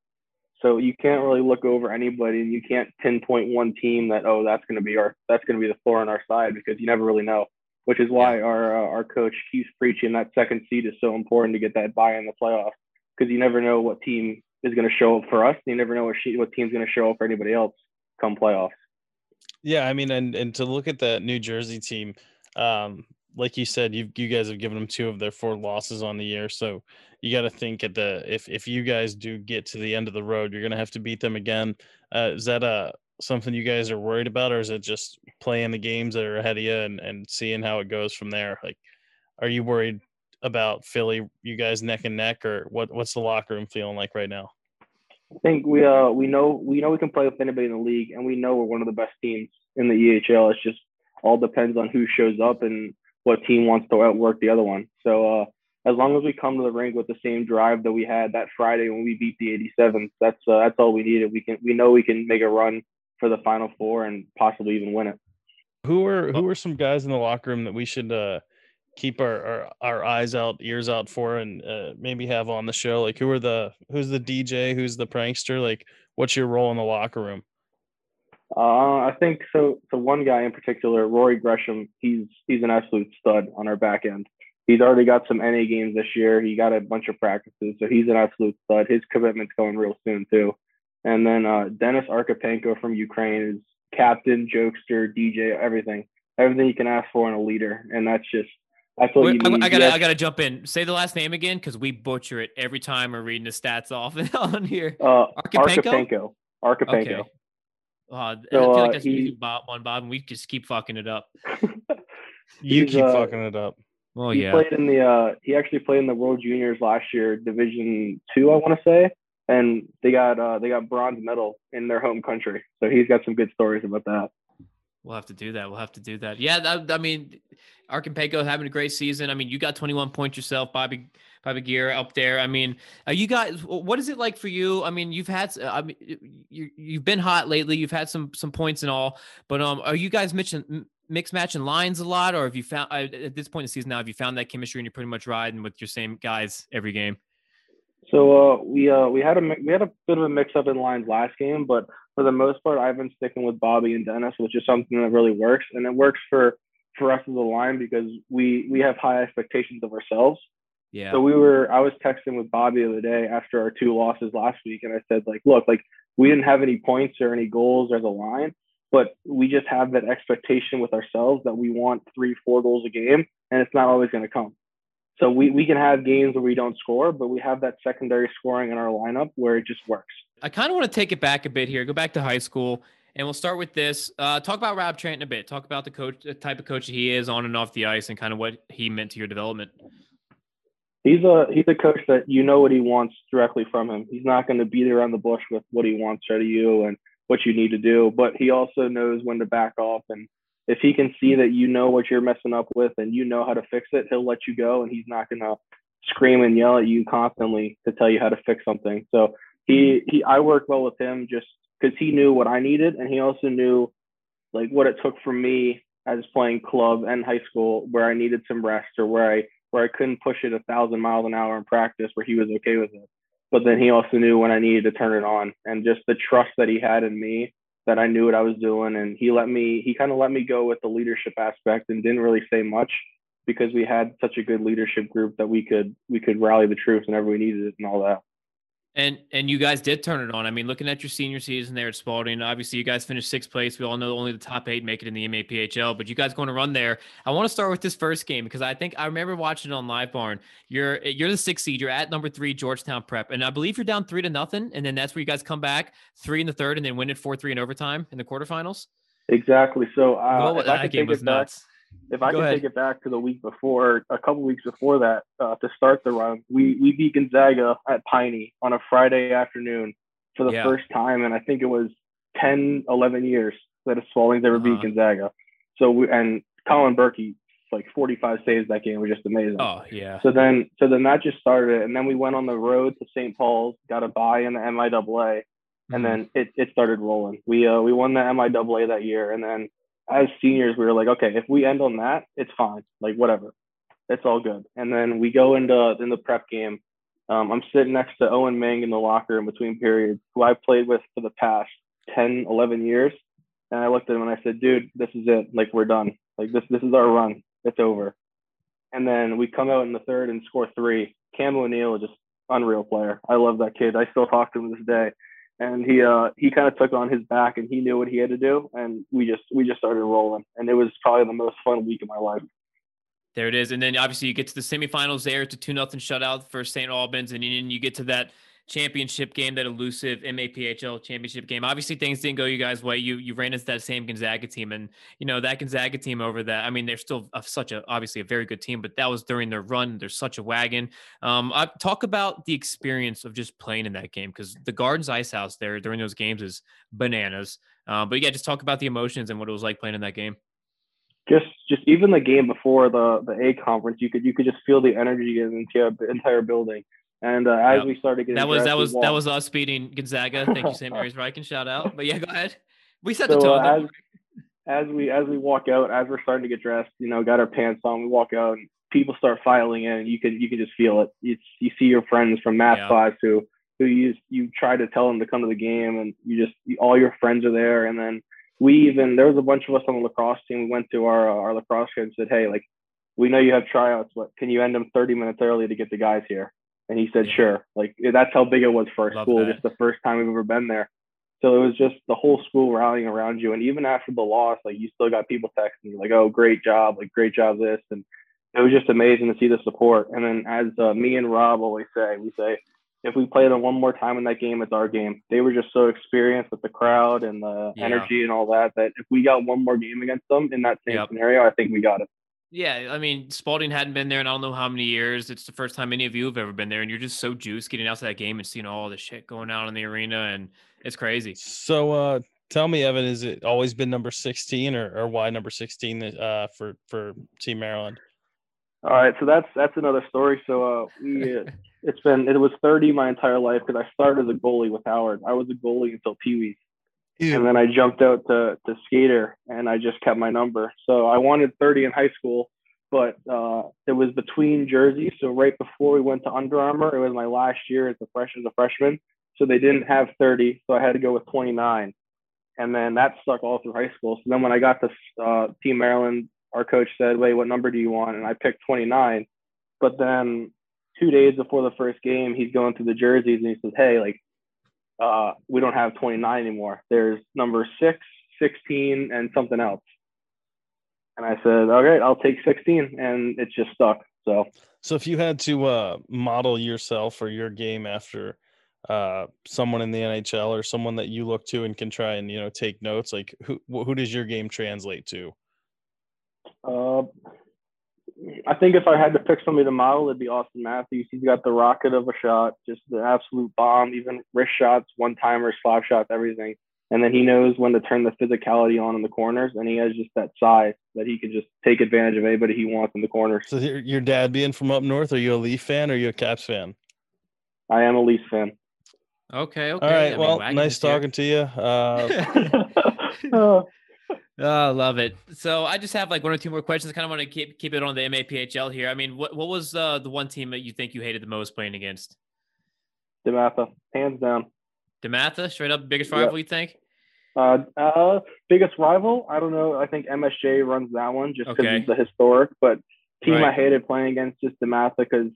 So you can't really look over anybody, and you can't pinpoint one team that oh that's going to be our that's going to be the floor on our side because you never really know. Which is why our uh, our coach keeps preaching that second seed is so important to get that buy in the playoffs because you never know what team is going to show up for us. And you never know what she, what team's going to show up for anybody else come playoffs. Yeah, I mean, and and to look at that New Jersey team, um, like you said, you you guys have given them two of their four losses on the year, so you got to think at the if if you guys do get to the end of the road, you're gonna have to beat them again. Uh, is that uh something you guys are worried about, or is it just playing the games that are ahead of you and and seeing how it goes from there? Like, are you worried about Philly? You guys neck and neck, or what? What's the locker room feeling like right now? I think we uh we know we know we can play with anybody in the league, and we know we're one of the best teams in the EHL. It's just all depends on who shows up and what team wants to outwork the other one. So uh, as long as we come to the rink with the same drive that we had that Friday when we beat the 87s, that's uh, that's all we needed. We can we know we can make a run for the Final Four and possibly even win it. Who are who are some guys in the locker room that we should uh, keep our, our our eyes out, ears out for, and uh, maybe have on the show? Like, who are the who's the DJ, who's the prankster? Like, what's your role in the locker room? Uh, I think so. So one guy in particular, Rory Gresham, he's he's an absolute stud on our back end. He's already got some NA games this year. He got a bunch of practices, so he's an absolute stud. His commitment's going real soon too. And then uh, Dennis Arkapenko from Ukraine is captain, jokester, DJ, everything, everything you can ask for in a leader, and that's just that's what Wait, you I, need. I gotta, Yes. I gotta jump in. Say the last name again because we butcher it every time we're reading the stats off and [LAUGHS] on here. uh, Arkapenko? Arkapenko. Arkapenko. Okay. Uh, I feel like uh, that's he- Bob, one Bob, and we just keep fucking it up. [LAUGHS] You keep uh, fucking it up. Well, he yeah. played in the uh he actually played in the World Juniors last year, Division Two, I want to say, and they got uh they got bronze medal in their home country. So he's got some good stories about that. We'll have to do that. We'll have to do that. Yeah, that, I mean, Archipelago having a great season. I mean, you got 21 points yourself, Bobby Bobby Gear up there. I mean, are you guys? What is it like for you? I mean, you've had. I mean, you you've been hot lately. You've had some some points and all, but um, are you guys mixing mix matching lines a lot, or have you found at this point in the season now? Have you found that chemistry and you're pretty much riding with your same guys every game? So uh, we uh, we had a we had a bit of a mix up in lines last game, but for the most part, I've been sticking with Bobby and Dennis, which is something that really works, and it works for for us as a line because we we have high expectations of ourselves. Yeah. So we were I was texting with Bobby the other day after our two losses last week, and I said like, look, like we didn't have any points or any goals as a line, but we just have that expectation with ourselves that we want three, four goals a game, and it's not always going to come. So we, we can have games where we don't score, but we have that secondary scoring in our lineup where it just works. I kind of want to take it back a bit here, go back to high school, and we'll start with this. Uh, talk about Rob Tranton a bit. Talk about the coach, the type of coach he is on and off the ice, and kind of what he meant to your development. He's a he's a coach that you know what he wants directly from him. He's not going to beat around the bush with what he wants out of you and what you need to do, but he also knows when to back off and if he can see that you know what you're messing up with and you know how to fix it, he'll let you go and he's not gonna scream and yell at you constantly to tell you how to fix something. So he he I worked well with him just because he knew what I needed and he also knew like what it took for me as playing club and high school where I needed some rest or where I where I couldn't push it a thousand miles an hour in practice where he was okay with it. But then he also knew when I needed to turn it on and just the trust that he had in me that I knew what I was doing. And he let me, he kind of let me go with the leadership aspect and didn't really say much because we had such a good leadership group that we could, we could rally the troops whenever we needed it and all that. And and you guys did turn it on. I mean, looking at your senior season there at Spalding, obviously you guys finished sixth place. We all know only the top eight make it in the MAPHL, but you guys going to run there. I want to start with this first game because I think I remember watching it on LiveBarn. You're you're the sixth seed. You're at number three Georgetown Prep, and I believe you're down three to nothing. And then that's where you guys come back three in the third, and then win it four three in overtime in the quarterfinals. Exactly. So uh, well, that game was nuts. Back, if I Go can ahead. take it back to the week before, a couple weeks before that, uh, to start the run, we we beat Gonzaga at Piney on a Friday afternoon for the yeah. first time, and I think it was 10, 11 years that a Spalding's ever uh-huh. beat Gonzaga. So we and Colin Berkey like 45 saves that game was just amazing. Oh yeah. So then so then that just started, and then we went on the road to St. Paul's, got a bye in the MIAA, mm-hmm. and then it, it started rolling. We uh we won the MIAA that year, and then as seniors, we were like, okay, if we end on that, it's fine. Like whatever, it's all good. And then we go into in the prep game. Um, I'm sitting next to Owen Ming in the locker in between periods, who I played with for the past 10, 11 years. And I looked at him and I said, dude, this is it. Like we're done. Like this, this is our run. It's over. And then we come out in the third and score three. Cam O'Neill just unreal player. I love that kid. I still talk to him this day and he uh he kind of took on his back and he knew what he had to do. And we just we just started rolling. And it was probably the most fun week of my life. There it is. And then obviously you get to the semifinals there. To two nothing shutout for st albans. And then you get to that championship game, that elusive MAPHL championship game. Obviously, things didn't go you guys' way. You you ran into that same Gonzaga team, and you know that Gonzaga team over that. I mean, they're still a, such a obviously a very good team, but that was during their run. They're such a wagon. Um, I talk about the experience of just playing in that game because the Gardens Ice House there during those games is bananas. Uh, but yeah, just talk about the emotions and what it was like playing in that game just just even the game before the the A conference, you could you could just feel the energy in the entire, entire building. And uh, as yep. we started getting that was that was that was us beating Gonzaga. Thank you, St. [LAUGHS] Mary's Ryken. Shout out. But yeah, go ahead. We set so, the tone. Uh, as, as we as we walk out, as we're starting to get dressed, you know, got our pants on, we walk out, and people start filing in. You can you can just feel it. You you see your friends from math yeah. class who who you you try to tell them to come to the game, and you just all your friends are there. And then we even there was a bunch of us on the lacrosse team. We went to our uh, our lacrosse coach and said, hey, like we know you have tryouts, but can you end them 30 minutes early to get the guys here? And he said, sure. Like that's how big it was for our Love school, that. just the first time we've ever been there. So it was just the whole school rallying around you. And even after the loss, like you still got people texting you like, oh, great job, like great job this. And it was just amazing to see the support. And then as uh, me and Rob always say, we say, if we play them one more time in that game, it's our game. They were just so experienced with the crowd and the yeah. energy and all that, that if we got one more game against them in that same yep. scenario, I think we got it. Yeah, I mean, Spalding hadn't been there in I don't know how many years. It's the first time any of you have ever been there, and you're just so juiced getting out to that game and seeing all the shit going on in the arena, and it's crazy. So, uh, tell me, Evan, is it always been number 16 or, or why number 16 uh, for, for Team Maryland? All right, so that's that's another story. So uh, we uh, [LAUGHS] it's been it was 30 my entire life because I started as a goalie with Howard. I was a goalie until Pee Wee's, and then I jumped out to to skater, and I just kept my number. So I wanted 30 in high school, but uh, it was between jerseys. So right before we went to Under Armour, it was my last year as a fresh as a freshman. So they didn't have 30, so I had to go with 29, and then that stuck all through high school. So then when I got to uh, Team Maryland our coach said, "Wait, what number do you want?" And I picked 29. But then two days before the first game, he's going through the jerseys and he says, "Hey, like, uh, we don't have 29 anymore. There's number six, 16, and something else." And I said, "All right, I'll take 16," and it just stuck. So, so if you had to uh, model yourself or your game after uh, someone in the NHL or someone that you look to and can try and you know take notes, like who who does your game translate to? Uh, I think if I had to pick somebody to model, it'd be Auston Matthews. He's got the rocket of a shot, just the absolute bomb, even wrist shots, one timers, slap shots, everything. And then he knows when to turn the physicality on in the corners, and he has just that size that he can just take advantage of anybody he wants in the corners. So your dad being from up north, are you a Leaf fan or are you a Caps fan? I am a Leafs fan. Okay. Okay. All right. I well, nice talking to you. Uh [LAUGHS] [LAUGHS] [LAUGHS] Oh, love it. So I just have like one or two more questions. I kind of want to keep keep it on the MAPHL here. I mean, what what was uh, the one team that you think you hated the most playing against? DeMatha, hands down. DeMatha, straight up biggest rival, yep. you think? Uh, uh, biggest rival? I don't know. I think MSJ runs that one just because okay. it's the historic. But team right. I hated playing against just DeMatha because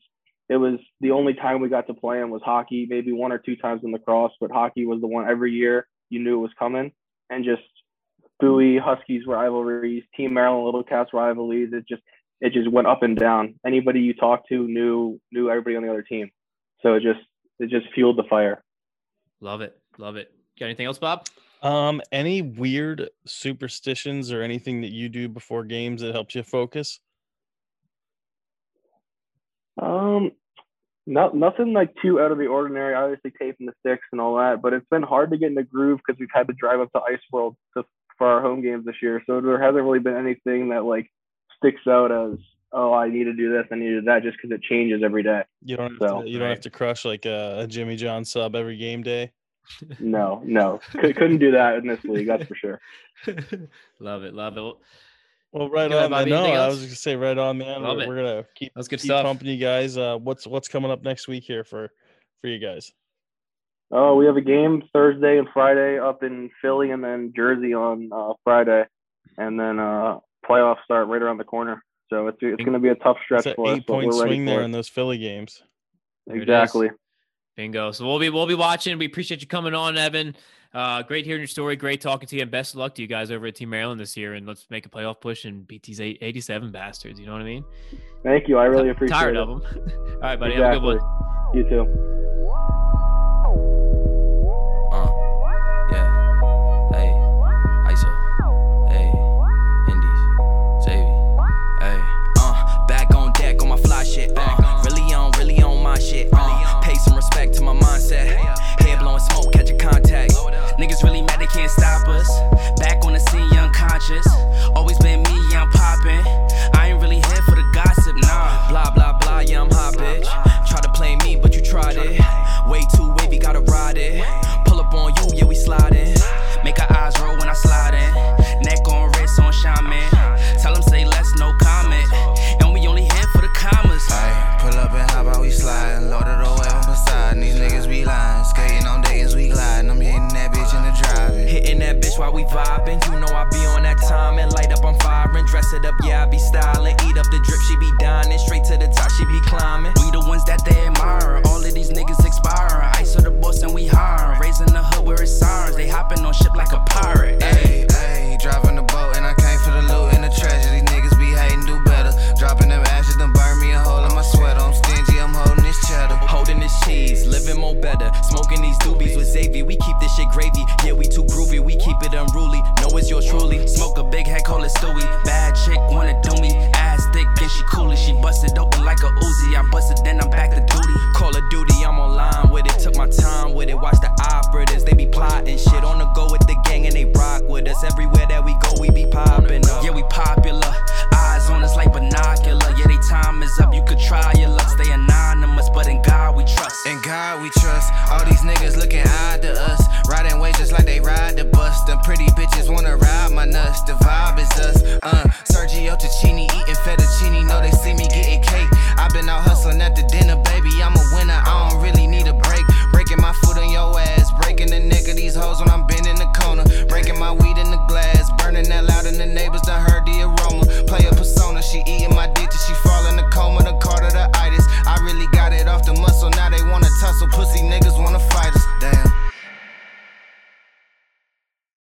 it was the only time we got to play them was hockey. Maybe one or two times in the cross, but hockey was the one every year you knew it was coming, and just Bowie Huskies rivalries, Team Maryland Little Cats rivalries. It just it just went up and down. Anybody you talked to knew knew everybody on the other team. So it just it just fueled the fire. Love it. Love it. Got anything else, Bob? Um, any weird superstitions or anything that you do before games that helps you focus? Um, not nothing like too out of the ordinary. Obviously, taping the sticks and all that, but it's been hard to get in the groove because we've had to drive up to Ice World to for our home games this year. So there hasn't really been anything that like sticks out as oh I need to do this, I need to do that, just because it changes every day. You don't so, to, you don't have to crush like a, a, Jimmy John sub every game day. [LAUGHS] no, no, C- couldn't do that in this league. That's for sure. [LAUGHS] love it, love it. Well, right on. Man. No, I was gonna say right on, man. We're, we're, gonna keep That's good keep stuff. pumping you guys. Uh, what's what's coming up next week here for for you guys? Oh, we have a game Thursday and Friday up in Philly, and then Jersey on uh, Friday, and then uh, playoffs start right around the corner. So it's it's going to be a tough stretch it's for eight us. point swing there in those Philly games. Exactly. Bingo. So we'll be we'll be watching. We appreciate you coming on, Evan. Uh, great hearing your story. Great talking to you, and best of luck to you guys over at Team Maryland this year. And let's make a playoff push and beat these 87 bastards. You know what I mean? Thank you. I really appreciate tired it. Tired of them. [LAUGHS] All right, buddy. Exactly. Have a good one. You too. up, yeah, I be styling.